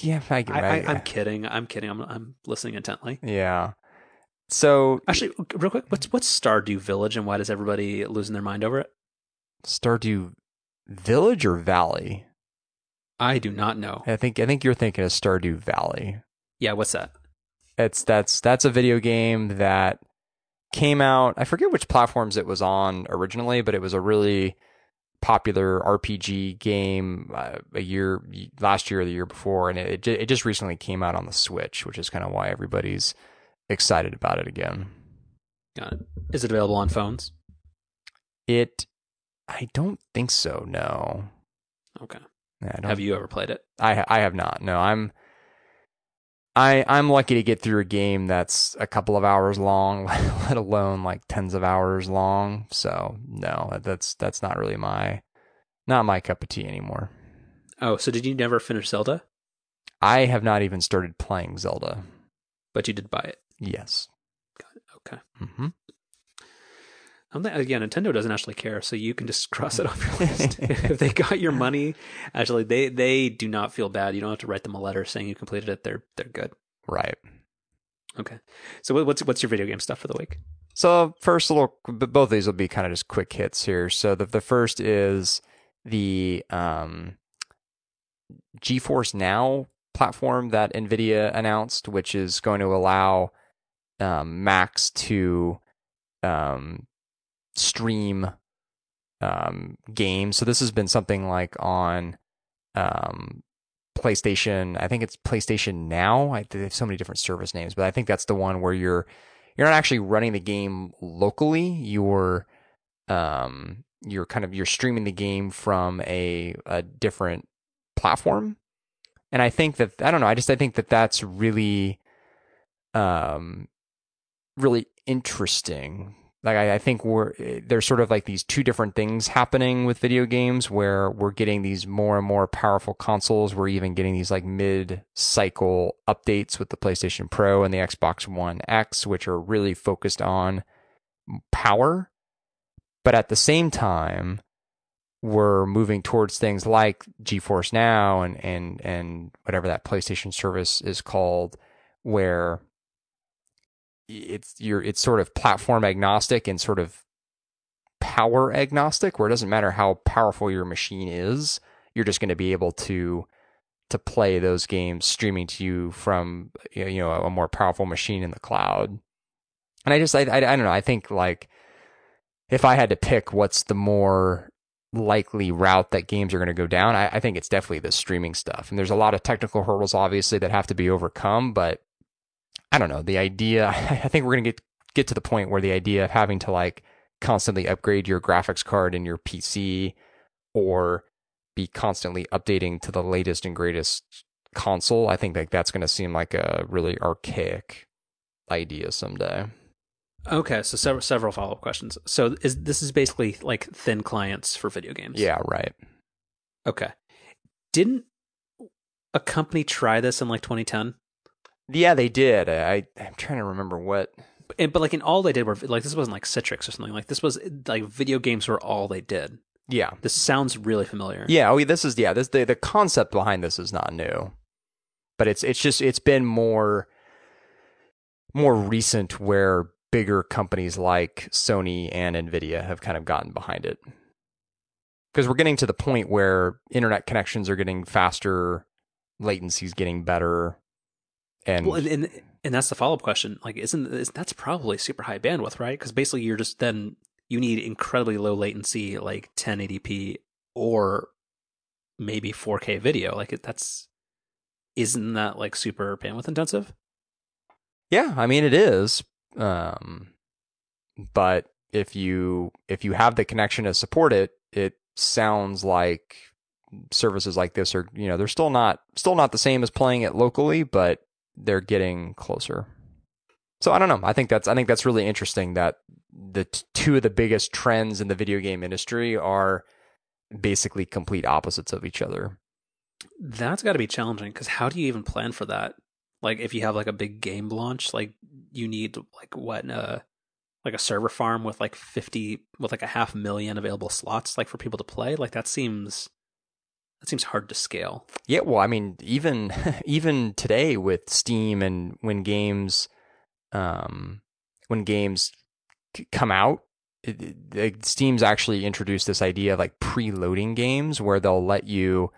yeah, I, I'm kidding. I'm kidding. I'm I'm listening intently. yeah. So Actually, real quick, what's what's Stardew Village and why does everybody losing their mind over it? Stardew Village or Valley? I do not know. I think I think you're thinking of Stardew Valley. Yeah, what's that? It's that's that's a video game that came out. I forget which platforms it was on originally, but it was a really popular RPG game uh, a year last year or the year before, and it it it just recently came out on the Switch, which is kind of why everybody's excited about it again. Got it. Is it available on phones? It, I don't think so. No, Okay. Yeah, I don't Have you ever played it? I I have not. No, I'm I I'm lucky to get through a game that's a couple of hours long, [laughs] let alone like tens of hours long. So no, that's that's not really my not my cup of tea anymore. Oh, so did you never finish Zelda? I have not even started playing Zelda. But you did buy it. Yes. Okay. Mm-hmm. I'm th- again, Nintendo doesn't actually care, so you can just [laughs] cross it off your [laughs] list. [laughs] if they got your money, actually, they they do not feel bad. You don't have to write them a letter saying you completed it. They're they're good. Right. Okay. So what's what's your video game stuff for the week? So first little, both of these will be kind of just quick hits here. So the the first is the um, GeForce Now platform that Nvidia announced, which is going to allow um, Macs to um, stream um, games. So this has been something like on um, PlayStation. I think it's PlayStation Now. I, they have so many different service names, but I think that's the one where you're you're not actually running the game locally. You're um you're kind of you're streaming the game from a a different platform. And I think that I don't know, I just I think that that's really um really interesting. Like I, I think we're eh, there's sort of like these two different things happening with video games where we're getting these more and more powerful consoles. We're even getting these like mid cycle updates with the PlayStation Pro and the Xbox One X, which are really focused on power. But at the same time, we're moving towards things like GeForce Now and and and whatever that PlayStation service is called, where it's you're it's sort of platform agnostic and sort of power agnostic, where it doesn't matter how powerful your machine is, you're just going to be able to to play those games streaming to you from you know a more powerful machine in the cloud. And I just I I, I don't know. I think like if I had to pick what's the more likely route that games are going to go down, I, I think it's definitely the streaming stuff. And there's a lot of technical hurdles, obviously, that have to be overcome. But I don't know. The idea, [laughs] I think we're going to get get to the point where the idea of having to like constantly upgrade your graphics card in your PC or be constantly updating to the latest and greatest console, I think like that's going to seem like a really archaic idea someday. Okay, so several several follow up questions. So is this is basically like thin clients for video games? Yeah, right. Okay. Didn't a company try this in like 2010? Yeah, they did. I I'm trying to remember what. And, but like in all they did were like this wasn't like Citrix or something. Like this was like video games were all they did. Yeah, This sounds really familiar. yeah. Oh, this is yeah. This the the concept behind this is not new, but it's it's just it's been more more recent where bigger companies like Sony and Nvidia have kind of gotten behind it. Because we're getting to the point where internet connections are getting faster, latency's getting better, and Well, and, and that's the follow up question. Like, isn't is, that's probably super high bandwidth, right? Because basically, you're just then you need incredibly low latency, like 1080p or maybe 4K video. Like, it, that's isn't that like super bandwidth intensive? Yeah, I mean it is. Um, but if you if you have the connection to support it, it sounds like services like this are you know they're still not still not the same as playing it locally, but they're getting closer. So I don't know. I think that's I think that's really interesting that the t- two of the biggest trends in the video game industry are basically complete opposites of each other. That's got to be challenging because how do you even plan for that? Like, if you have like a big game launch, like you need like what uh like a server farm with like 50 with like a half million available slots like for people to play like that seems seems hard to scale. Yeah, well, I mean, even [laughs] even today with Steam and when games, um, when games come out, it, it, Steam's actually introduced this idea of like preloading games where they'll let you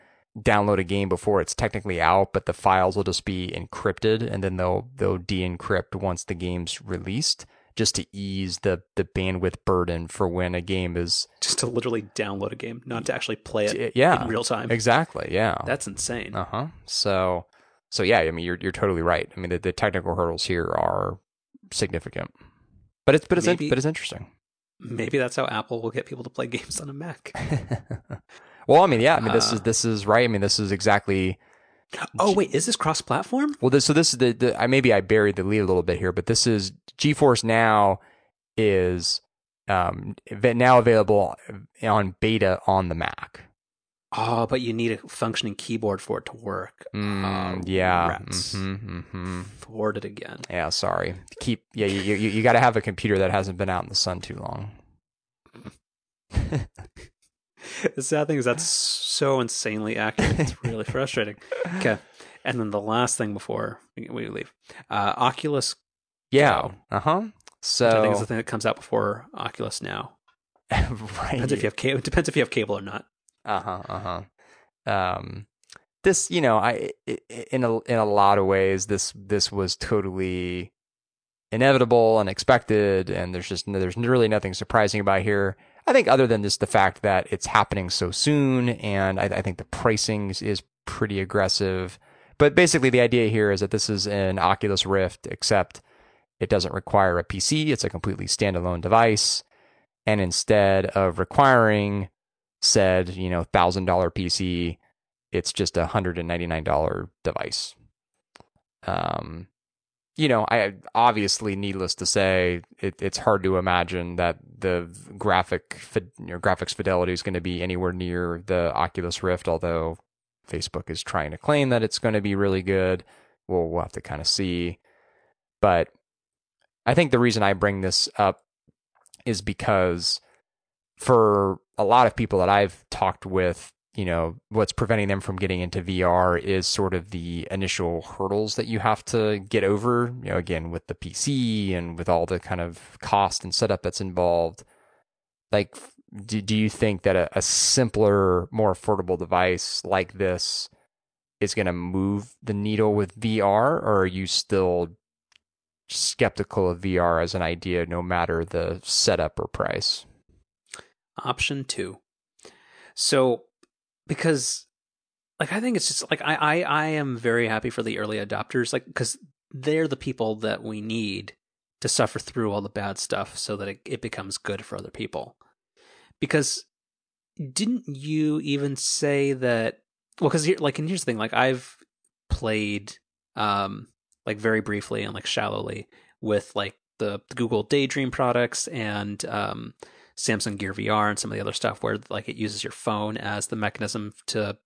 download a game before it's technically out, but the files will just be encrypted, and then they'll they'll de-encrypt once the game's released, just to ease the the bandwidth burden for when a game is Just to literally download a game, not to actually play it yeah in real time. exactly yeah That's insane. uh huh. So, so yeah, I mean, you're you're totally right. I mean, the, the technical hurdles here are significant, but it's but it's Maybe- but it's interesting. Maybe that's how Apple will get people to play [laughs] games on a Mac. [laughs] well, I mean, yeah, I mean, this Uh. is this is right. I mean, this is exactly Oh wait, is this cross-platform? well. This, so this is the, the I maybe I buried the lead a little bit here, but this is GeForce Now is um now available on beta on the Mac. Oh, but you need a functioning keyboard for it to work. Mm, Oh, yeah. rats. hmm hmm Thwarted again. Yeah, sorry. Keep yeah, you you, you got to have a computer that hasn't been out in the sun too long. [laughs] The sad thing is that's so insanely accurate. It's [laughs] really frustrating. Okay, and then the last thing before we leave, uh, Oculus, Yeah. Uh huh. So I think is the thing that comes out before Oculus now. [laughs] right. Depends if you have cable. Depends if you have cable or not. Uh huh. Uh huh. Um, this you know i- in a in a lot of ways this this was totally inevitable and expected, and there's just there's really nothing surprising about here. I think other than just the fact that it's happening so soon, and I, I think the pricing is, pretty aggressive. But basically, the idea here is that this is an Oculus Rift, except it doesn't require a PC. It's a completely standalone device, and instead of requiring said you know thousand dollar PC, it's just a hundred and ninety nine dollar device. Um, you know, I obviously, needless to say, it, it's hard to imagine that the graphic fi- you know, graphics fidelity is going to be anywhere near the Oculus Rift. Although Facebook is trying to claim that it's going to be really good, we'll we'll have to kind of see. But I think the reason I bring this up is because for a lot of people that I've talked with, you know, what's preventing them from getting into VR is sort of the initial hurdles that you have to get over, you know, again, with the PC and with all the kind of cost and setup that's involved. Like, do, do you think that a, a simpler, more affordable device like this is going to move the needle with VR, or are you still skeptical of VR as an idea, no matter the setup or price? Option two. So, because, like, I think it's just like I I, I am very happy for the early adopters, like, because they're the people that we need to suffer through all the bad stuff so that it, it becomes good for other people. Because didn't you even say that? Well, because like, and here's the thing: like, I've played, um, like very briefly and like shallowly with like the, the Google Daydream products and um Samsung Gear VR and some of the other stuff where like it uses your phone as the mechanism to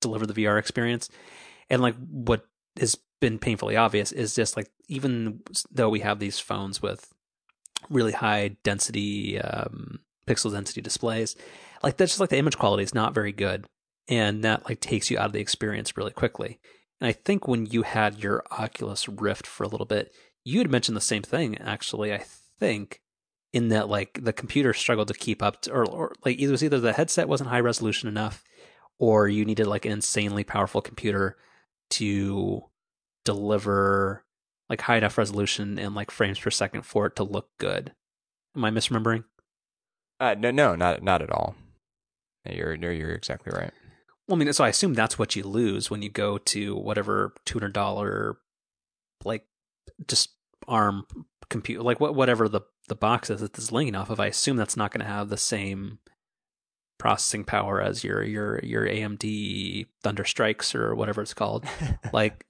deliver the VR experience. And like what has been painfully obvious is just like even though we have these phones with really high density um, pixel density displays, like that's just like the image quality is not very good, and that like takes you out of the experience really quickly. And I think when you had your Oculus Rift for a little bit, you had mentioned the same thing actually. I think in that like the computer struggled to keep up to, or, or like it was either the headset wasn't high resolution enough or you needed like an insanely powerful computer to deliver like high enough resolution and like frames per second for it to look good am i misremembering Uh, no, no, not not at all. You're you're, exactly right. well i mean so i assume that's what you lose when you go to whatever $200 like just arm compute like what whatever the the box is it's linking off of i assume that's not going to have the same processing power as your your your amd thunder strikes or whatever it's called. [laughs] Like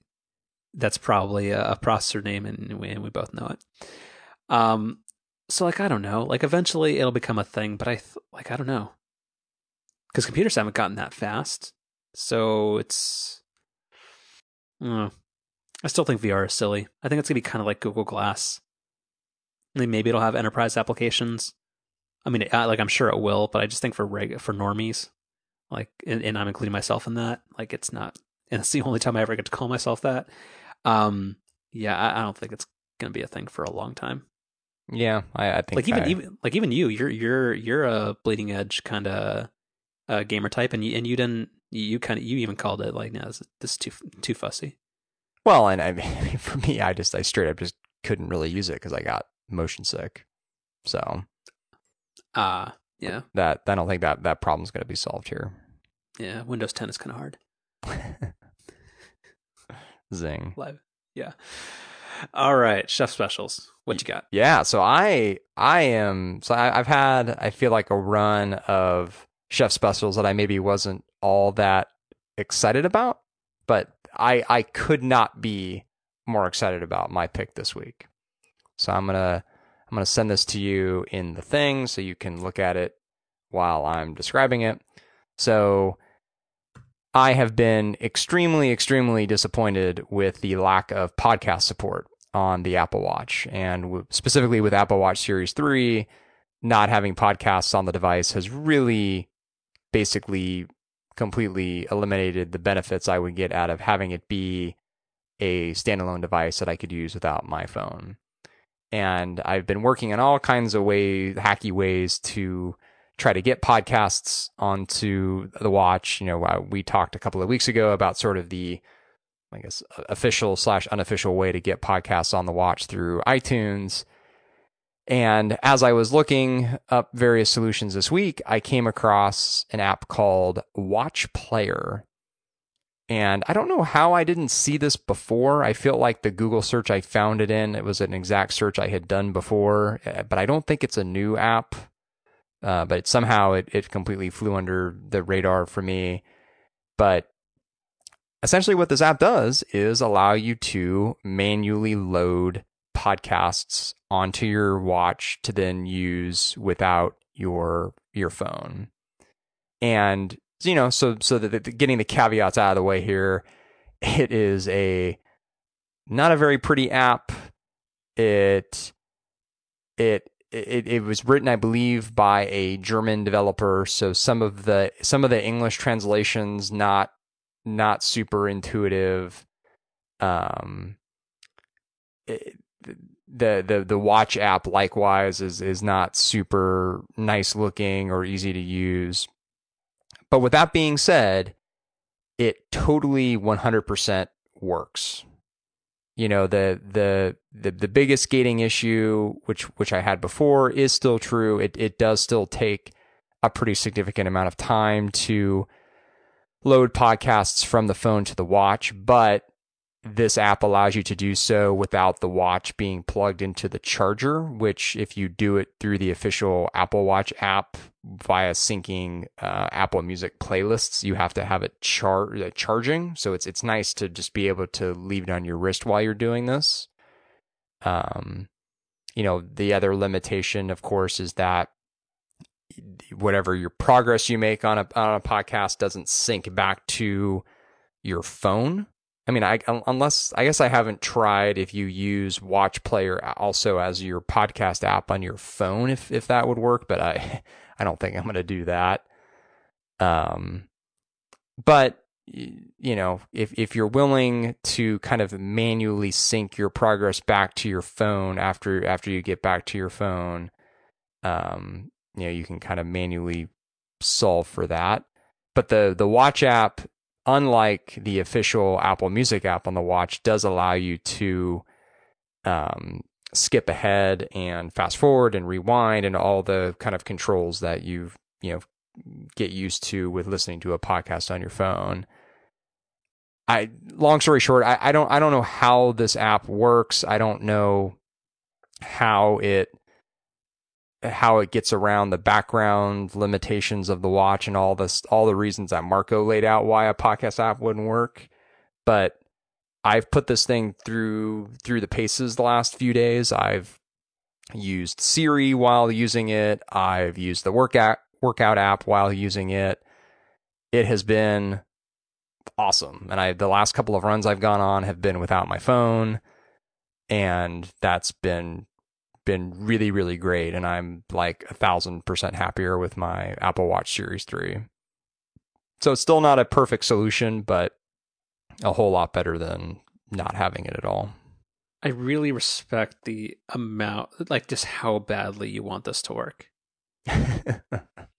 that's probably a, a processor name and we, and we both know it. Um so like i don't know. Like eventually it'll become a thing but i th- like i don't know. Because computers haven't gotten that fast. So it's uh, i still think vr is silly. I think it's gonna be kind of like google glass. I maybe it'll have enterprise applications i mean like i'm sure it will but i just think for reg for normies Like, and, and I'm including myself in that. Like, it's not, and [laughs] it's the only time I ever get to call myself that. Um, yeah, I, I don't think it's gonna be a thing for a long time. Yeah, I, I think Like even I- even like even you, you're you're you're a bleeding edge kind of uh, gamer type, and you and you didn't you kind of you even called it like no, this, is- this is too too fussy. well, and I [laughs] mean, for me, I just I straight up just couldn't really use it because I got motion sick. So Ah, yeah, that I don't think that that problem's going to be solved here. yeah. Windows 10 is kind of hard. [laughs] Zing. Live, yeah. All right, chef specials. What you got? Yeah, so I I am so I, I've had I feel like a run of chef specials that I maybe wasn't all that excited about, but I I could not be more excited about my pick this week. So I'm gonna I'm gonna send this to you in the thing so you can look at it while I'm describing it. So I have been extremely, extremely disappointed with the lack of podcast support on the Apple Watch, and specifically with Apple Watch Series 3, not having podcasts on the device has really basically completely eliminated the benefits I would get out of having it be a standalone device that I could use without my phone. And I've been working in all kinds of ways, hacky ways to try to get podcasts onto the watch. You know, uh, we talked a couple of weeks ago about sort of the, I guess, official slash unofficial way to get podcasts on the watch through iTunes. And as I was looking up various solutions this week, I came across an app called Watch Player. And I don't know how I didn't see this before. I feel like the Google search I found it in, it was an exact search I had done before, uh, but I don't think it's a new app. Uh, but somehow it, it completely flew under the radar for me. But essentially, what this app does is allow you to manually load podcasts onto your watch to then use without your your phone. And you know, so so that the, getting the caveats out of the way here, it is a not a very pretty app. It it it, it was written, I believe, by a German developer. So some of the some of the English translations not not super intuitive. Um, it, the the the watch app likewise is is not super nice looking or easy to use. But with that being said, it totally 100% works. You know the the the the biggest gating issue which which I had before is still true. It it does still take a pretty significant amount of time to load podcasts from the phone to the watch but this app allows you to do so without the watch being plugged into the charger which if you do it through the official Apple Watch app via syncing uh, Apple Music playlists, you have to have it char- uh, charging. So it's it's nice to just be able to leave it on your wrist while you're doing this. Um, you know, the other limitation, of course, is that whatever your progress you make on a on a podcast doesn't sync back to your phone. I mean, I unless I guess I haven't tried if you use Watch Player also as your podcast app on your phone, if if that would work, but I [laughs] I don't think I'm going to do that. Um, but you know, if if you're willing to kind of manually sync your progress back to your phone after after you get back to your phone, um, you know, you can kind of manually solve for that. But the the watch app, unlike the official Apple Music app on the watch, does allow you to um, skip ahead and fast forward and rewind and all the kind of controls that you you know get used to with listening to a podcast on your phone. I long story short, I, I don't I don't know how this app works. I don't know how it how it gets around the background limitations of the watch and all this all the reasons that Marco laid out why a podcast app wouldn't work. But I've put this thing through through the paces the last few days. I've used Siri while using it. I've used the workout workout app while using it. It has been awesome. And I the last couple of runs I've gone on have been without my phone and that's been been really really great and I'm like a thousand percent happier with my Apple Watch Series 3. So it's still not a perfect solution, but a whole lot better than not having it at all. I really respect the amount, like just how badly you want this to work. [laughs] and,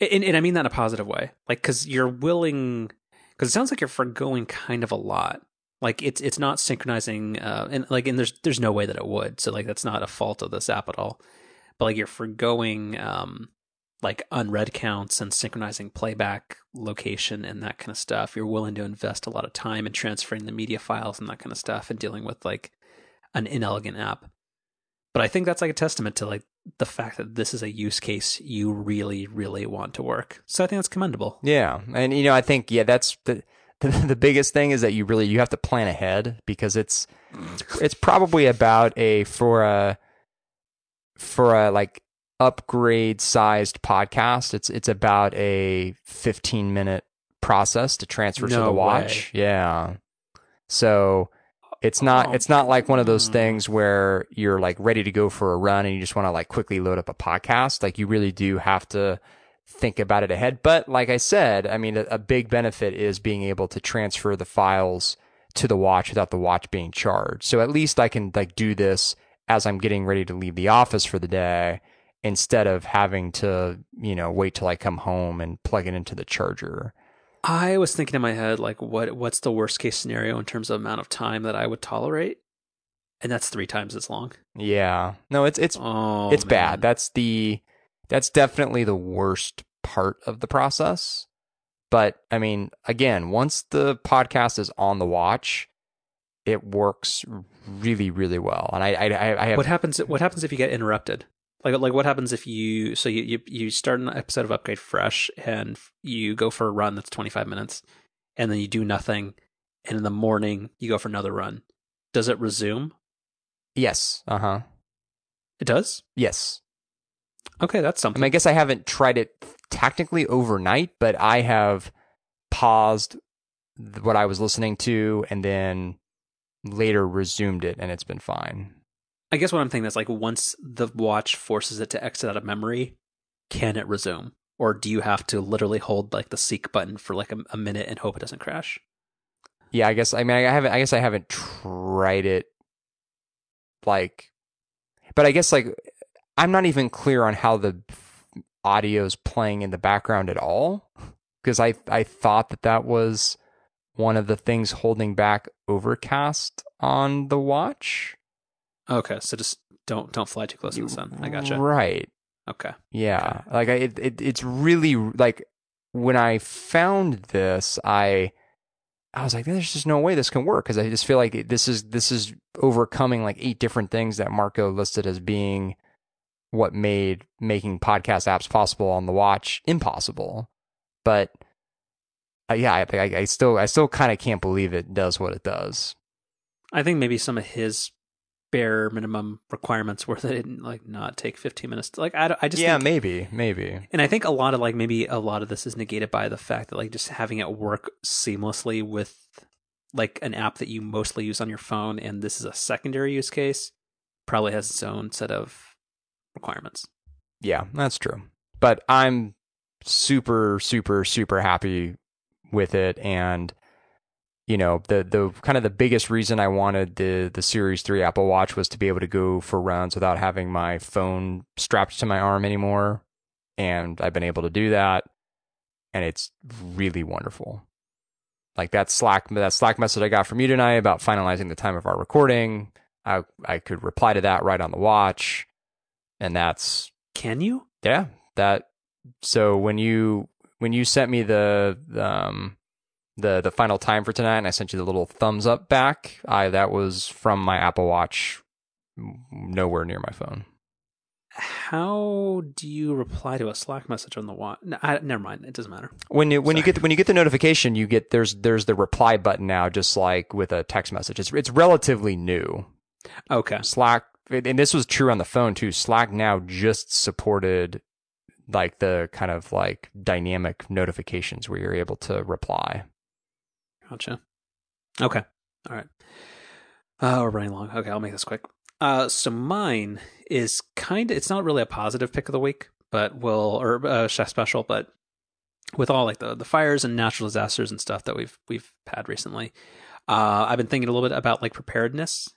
and I mean that in a positive way. Like, because you're willing, because it sounds like you're foregoing kind of a lot. Like it's it's not synchronizing, uh, and like and there's there's no way that it would. So like that's not a fault of this app at all. But like you're foregoing um, like unread counts and synchronizing playback location and that kind of stuff. You're willing to invest a lot of time in transferring the media files and that kind of stuff and dealing with like an inelegant app. But I think that's like a testament to like the fact that this is a use case you really, really want to work. So I think that's commendable. Yeah, and you know, I think yeah, that's the [laughs] the, biggest thing is that you really you have to plan ahead because it's it's probably about a for a for a like upgrade sized podcast. It's it's about a 15 minute process to transfer No to the watch. way. Yeah. So it's not Oh, it's not like one of those things where you're like ready to go for a run and you just want to like quickly load up a podcast. Like you really do have to think about it ahead. But like I said, I mean a, a big benefit is being able to transfer the files to the watch without the watch being charged. So at least I can like do this as I'm getting ready to leave the office for the day instead of having to, you know, wait till I come home and plug it into the charger. I was thinking in my head, like, what what's the worst case scenario in terms of amount of time that I would tolerate? And that's three times as long. Yeah. No, it's it's Oh, it's man. bad. That's the that's definitely the worst part of the process. But I mean, again, once the podcast is on the watch, it works really, really well. And I, I, I I have What happens? What happens if you get interrupted? Like, like what happens if you so you you, you start an episode of Upgrade fresh and you go for a run that's twenty five minutes, and then you do nothing, and in the morning you go for another run. Does it resume? yes, uh huh, It does. yes. Okay, that's I something. mean, I guess I haven't tried it technically overnight, but I have paused what I was listening to and then later resumed it, and it's been fine. I guess what I'm thinking is like once the watch forces it to exit out of memory, can it resume? Or do you have to literally hold like the seek button for like a, a minute and hope it doesn't crash? Yeah, I guess I mean I haven't I guess I haven't tried it like but I guess like I'm not even clear on how the audio's playing in the background at all because I I thought that that was one of the things holding back overcast on the watch. Okay, so just don't don't fly too close to the sun. I gotcha. Right. Okay. Yeah, like I, it, it, it's really like when I found this, I, I was like, there's just no way this can work because I just feel like this is this is overcoming like eight different things that Marco listed as being what made making podcast apps possible on the watch impossible. But uh, yeah, I, I, I still I still kind of can't believe it does what it does. I think maybe some of his bare minimum requirements were that it like not take 15 minutes. To, like I, I just yeah, think, maybe, maybe. and I think a lot of like maybe a lot of this is negated by the fact that like just having it work seamlessly with like an app that you mostly use on your phone, and this is a secondary use case, probably has its own set of requirements. Yeah, that's true. But I'm super, super, super happy with it. And, you know, the the kind of the biggest reason I wanted the the Series 3 Apple Watch was to be able to go for runs without having my phone strapped to my arm anymore. And I've been able to do that. And it's really wonderful. Like that Slack that Slack message I got from you tonight about finalizing the time of our recording. I I could reply to that right on the watch. And that's Can you? yeah, that. So when you when you sent me the um the the final time for tonight, and I sent you the little thumbs up back, I that was from my Apple Watch, mm, nowhere near my phone. How do you reply to a Slack message on the watch? No, I, never mind. It doesn't matter. When you when you get when you get the notification, you get there's there's the reply button now, just like with a text message. It's it's relatively new. Okay. Slack, and this was true on the phone too. Slack now just supported like the kind of like dynamic notifications where you're able to reply. Gotcha. Okay. All right. Uh, we're running long. Okay, I'll make this quick. Uh, so mine is kind of, it's not really a positive pick of the week, but will, or uh, chef special, but with all like the the fires and natural disasters and stuff that we've we've had recently. Uh, I've been thinking a little bit about like preparedness,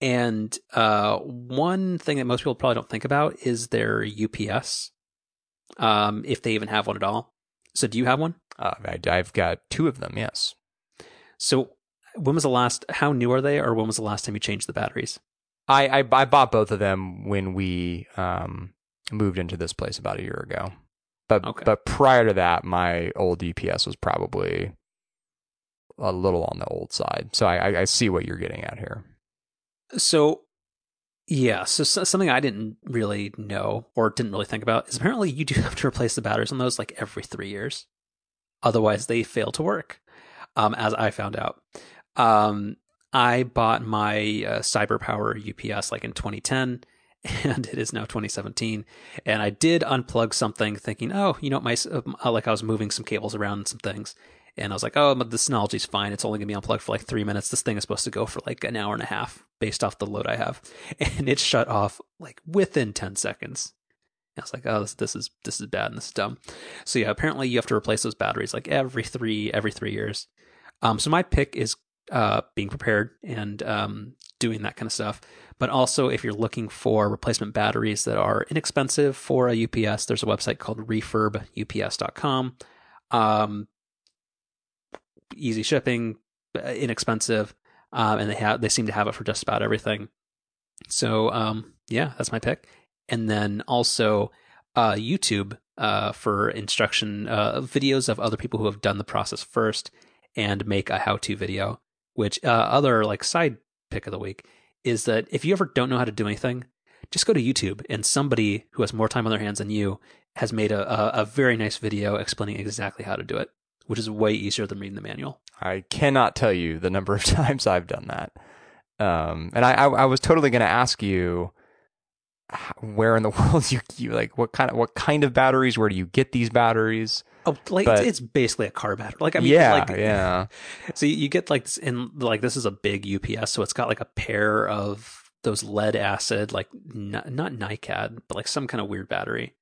and uh, one thing that most people probably don't think about is their UPS, um, if they even have one at all. So, do you have one? Uh, I, I've got two of them. Yes. So, when was the last? How new are they, or when was the last time you changed the batteries? I I, I bought both of them when we um, moved into this place about a year ago. But Okay. but prior to that, my old UPS was probably a little on the old side. So I, I, I see what you're getting at here. So, yeah, so, so something I didn't really know or didn't really think about is apparently you do [laughs] have to replace the batteries on those like every three years, otherwise they fail to work. Um, as I found out, um, I bought my uh, CyberPower UPS like in 2010, [laughs] and it is now 2017. And I did unplug something, thinking, oh, you know, my uh, like I was moving some cables around and some things. And I was like, oh, the Synology's fine. It's only going to be unplugged for like three minutes. This thing is supposed to go for like an hour and a half based off the load I have. [laughs] And it shut off like within 10 seconds. I was like, oh, this, this is this is bad and this is dumb. So yeah, apparently you have to replace those batteries like every three every three years. Um, so my pick is uh, being prepared and um, doing that kind of stuff. But also, if you're looking for replacement batteries that are inexpensive for a UPS, there's a website called refurbups.com. Um, easy shipping, uh, inexpensive, um, and they have they seem to have it for just about everything. So um, yeah, that's my pick. And then also uh, YouTube uh, for instruction uh, videos of other people who have done the process first and make a how-to video. Which uh, other like side pick of the week is that if you ever don't know how to do anything, just go to YouTube and somebody who has more time on their hands than you has made a, a, a very nice video explaining exactly how to do it, which is way easier than reading the manual. I cannot tell you the number of [laughs] times I've done that. Um, and I, I, I was totally going to ask you where in the [laughs] world you, you like what kind of what kind of batteries? Where do you get these batteries? Oh, like But- it's, basically a car battery. Like I mean, yeah, like, yeah. So you get like this in like this is a big UPS, so it's got like a pair of those lead acid, like not, not NiCad, but like some kind of weird battery.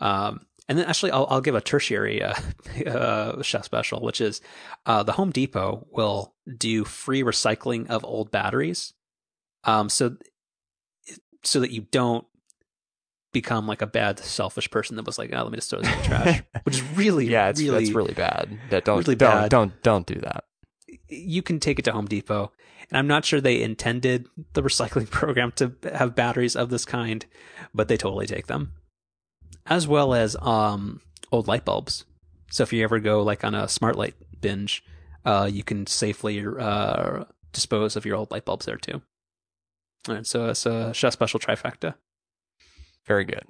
Um, and then actually, I'll I'll give a tertiary uh, [laughs] uh, chef special, which is uh, the Home Depot will do free recycling of old batteries, um, so so that you don't become like a bad selfish person that was like, oh, let me just throw this in the trash, [laughs] which is really yeah, it's really that's really bad. That don't really don't, bad. don't don't do that. you can take it to Home Depot. And I'm not sure they intended the recycling [laughs] program to have batteries of this kind, but they totally take them. As well as um, old light bulbs. So if you ever go like on a smart light binge, uh, you can safely uh, dispose of your old light bulbs there too. All right, so it's a chef special trifecta. Very good.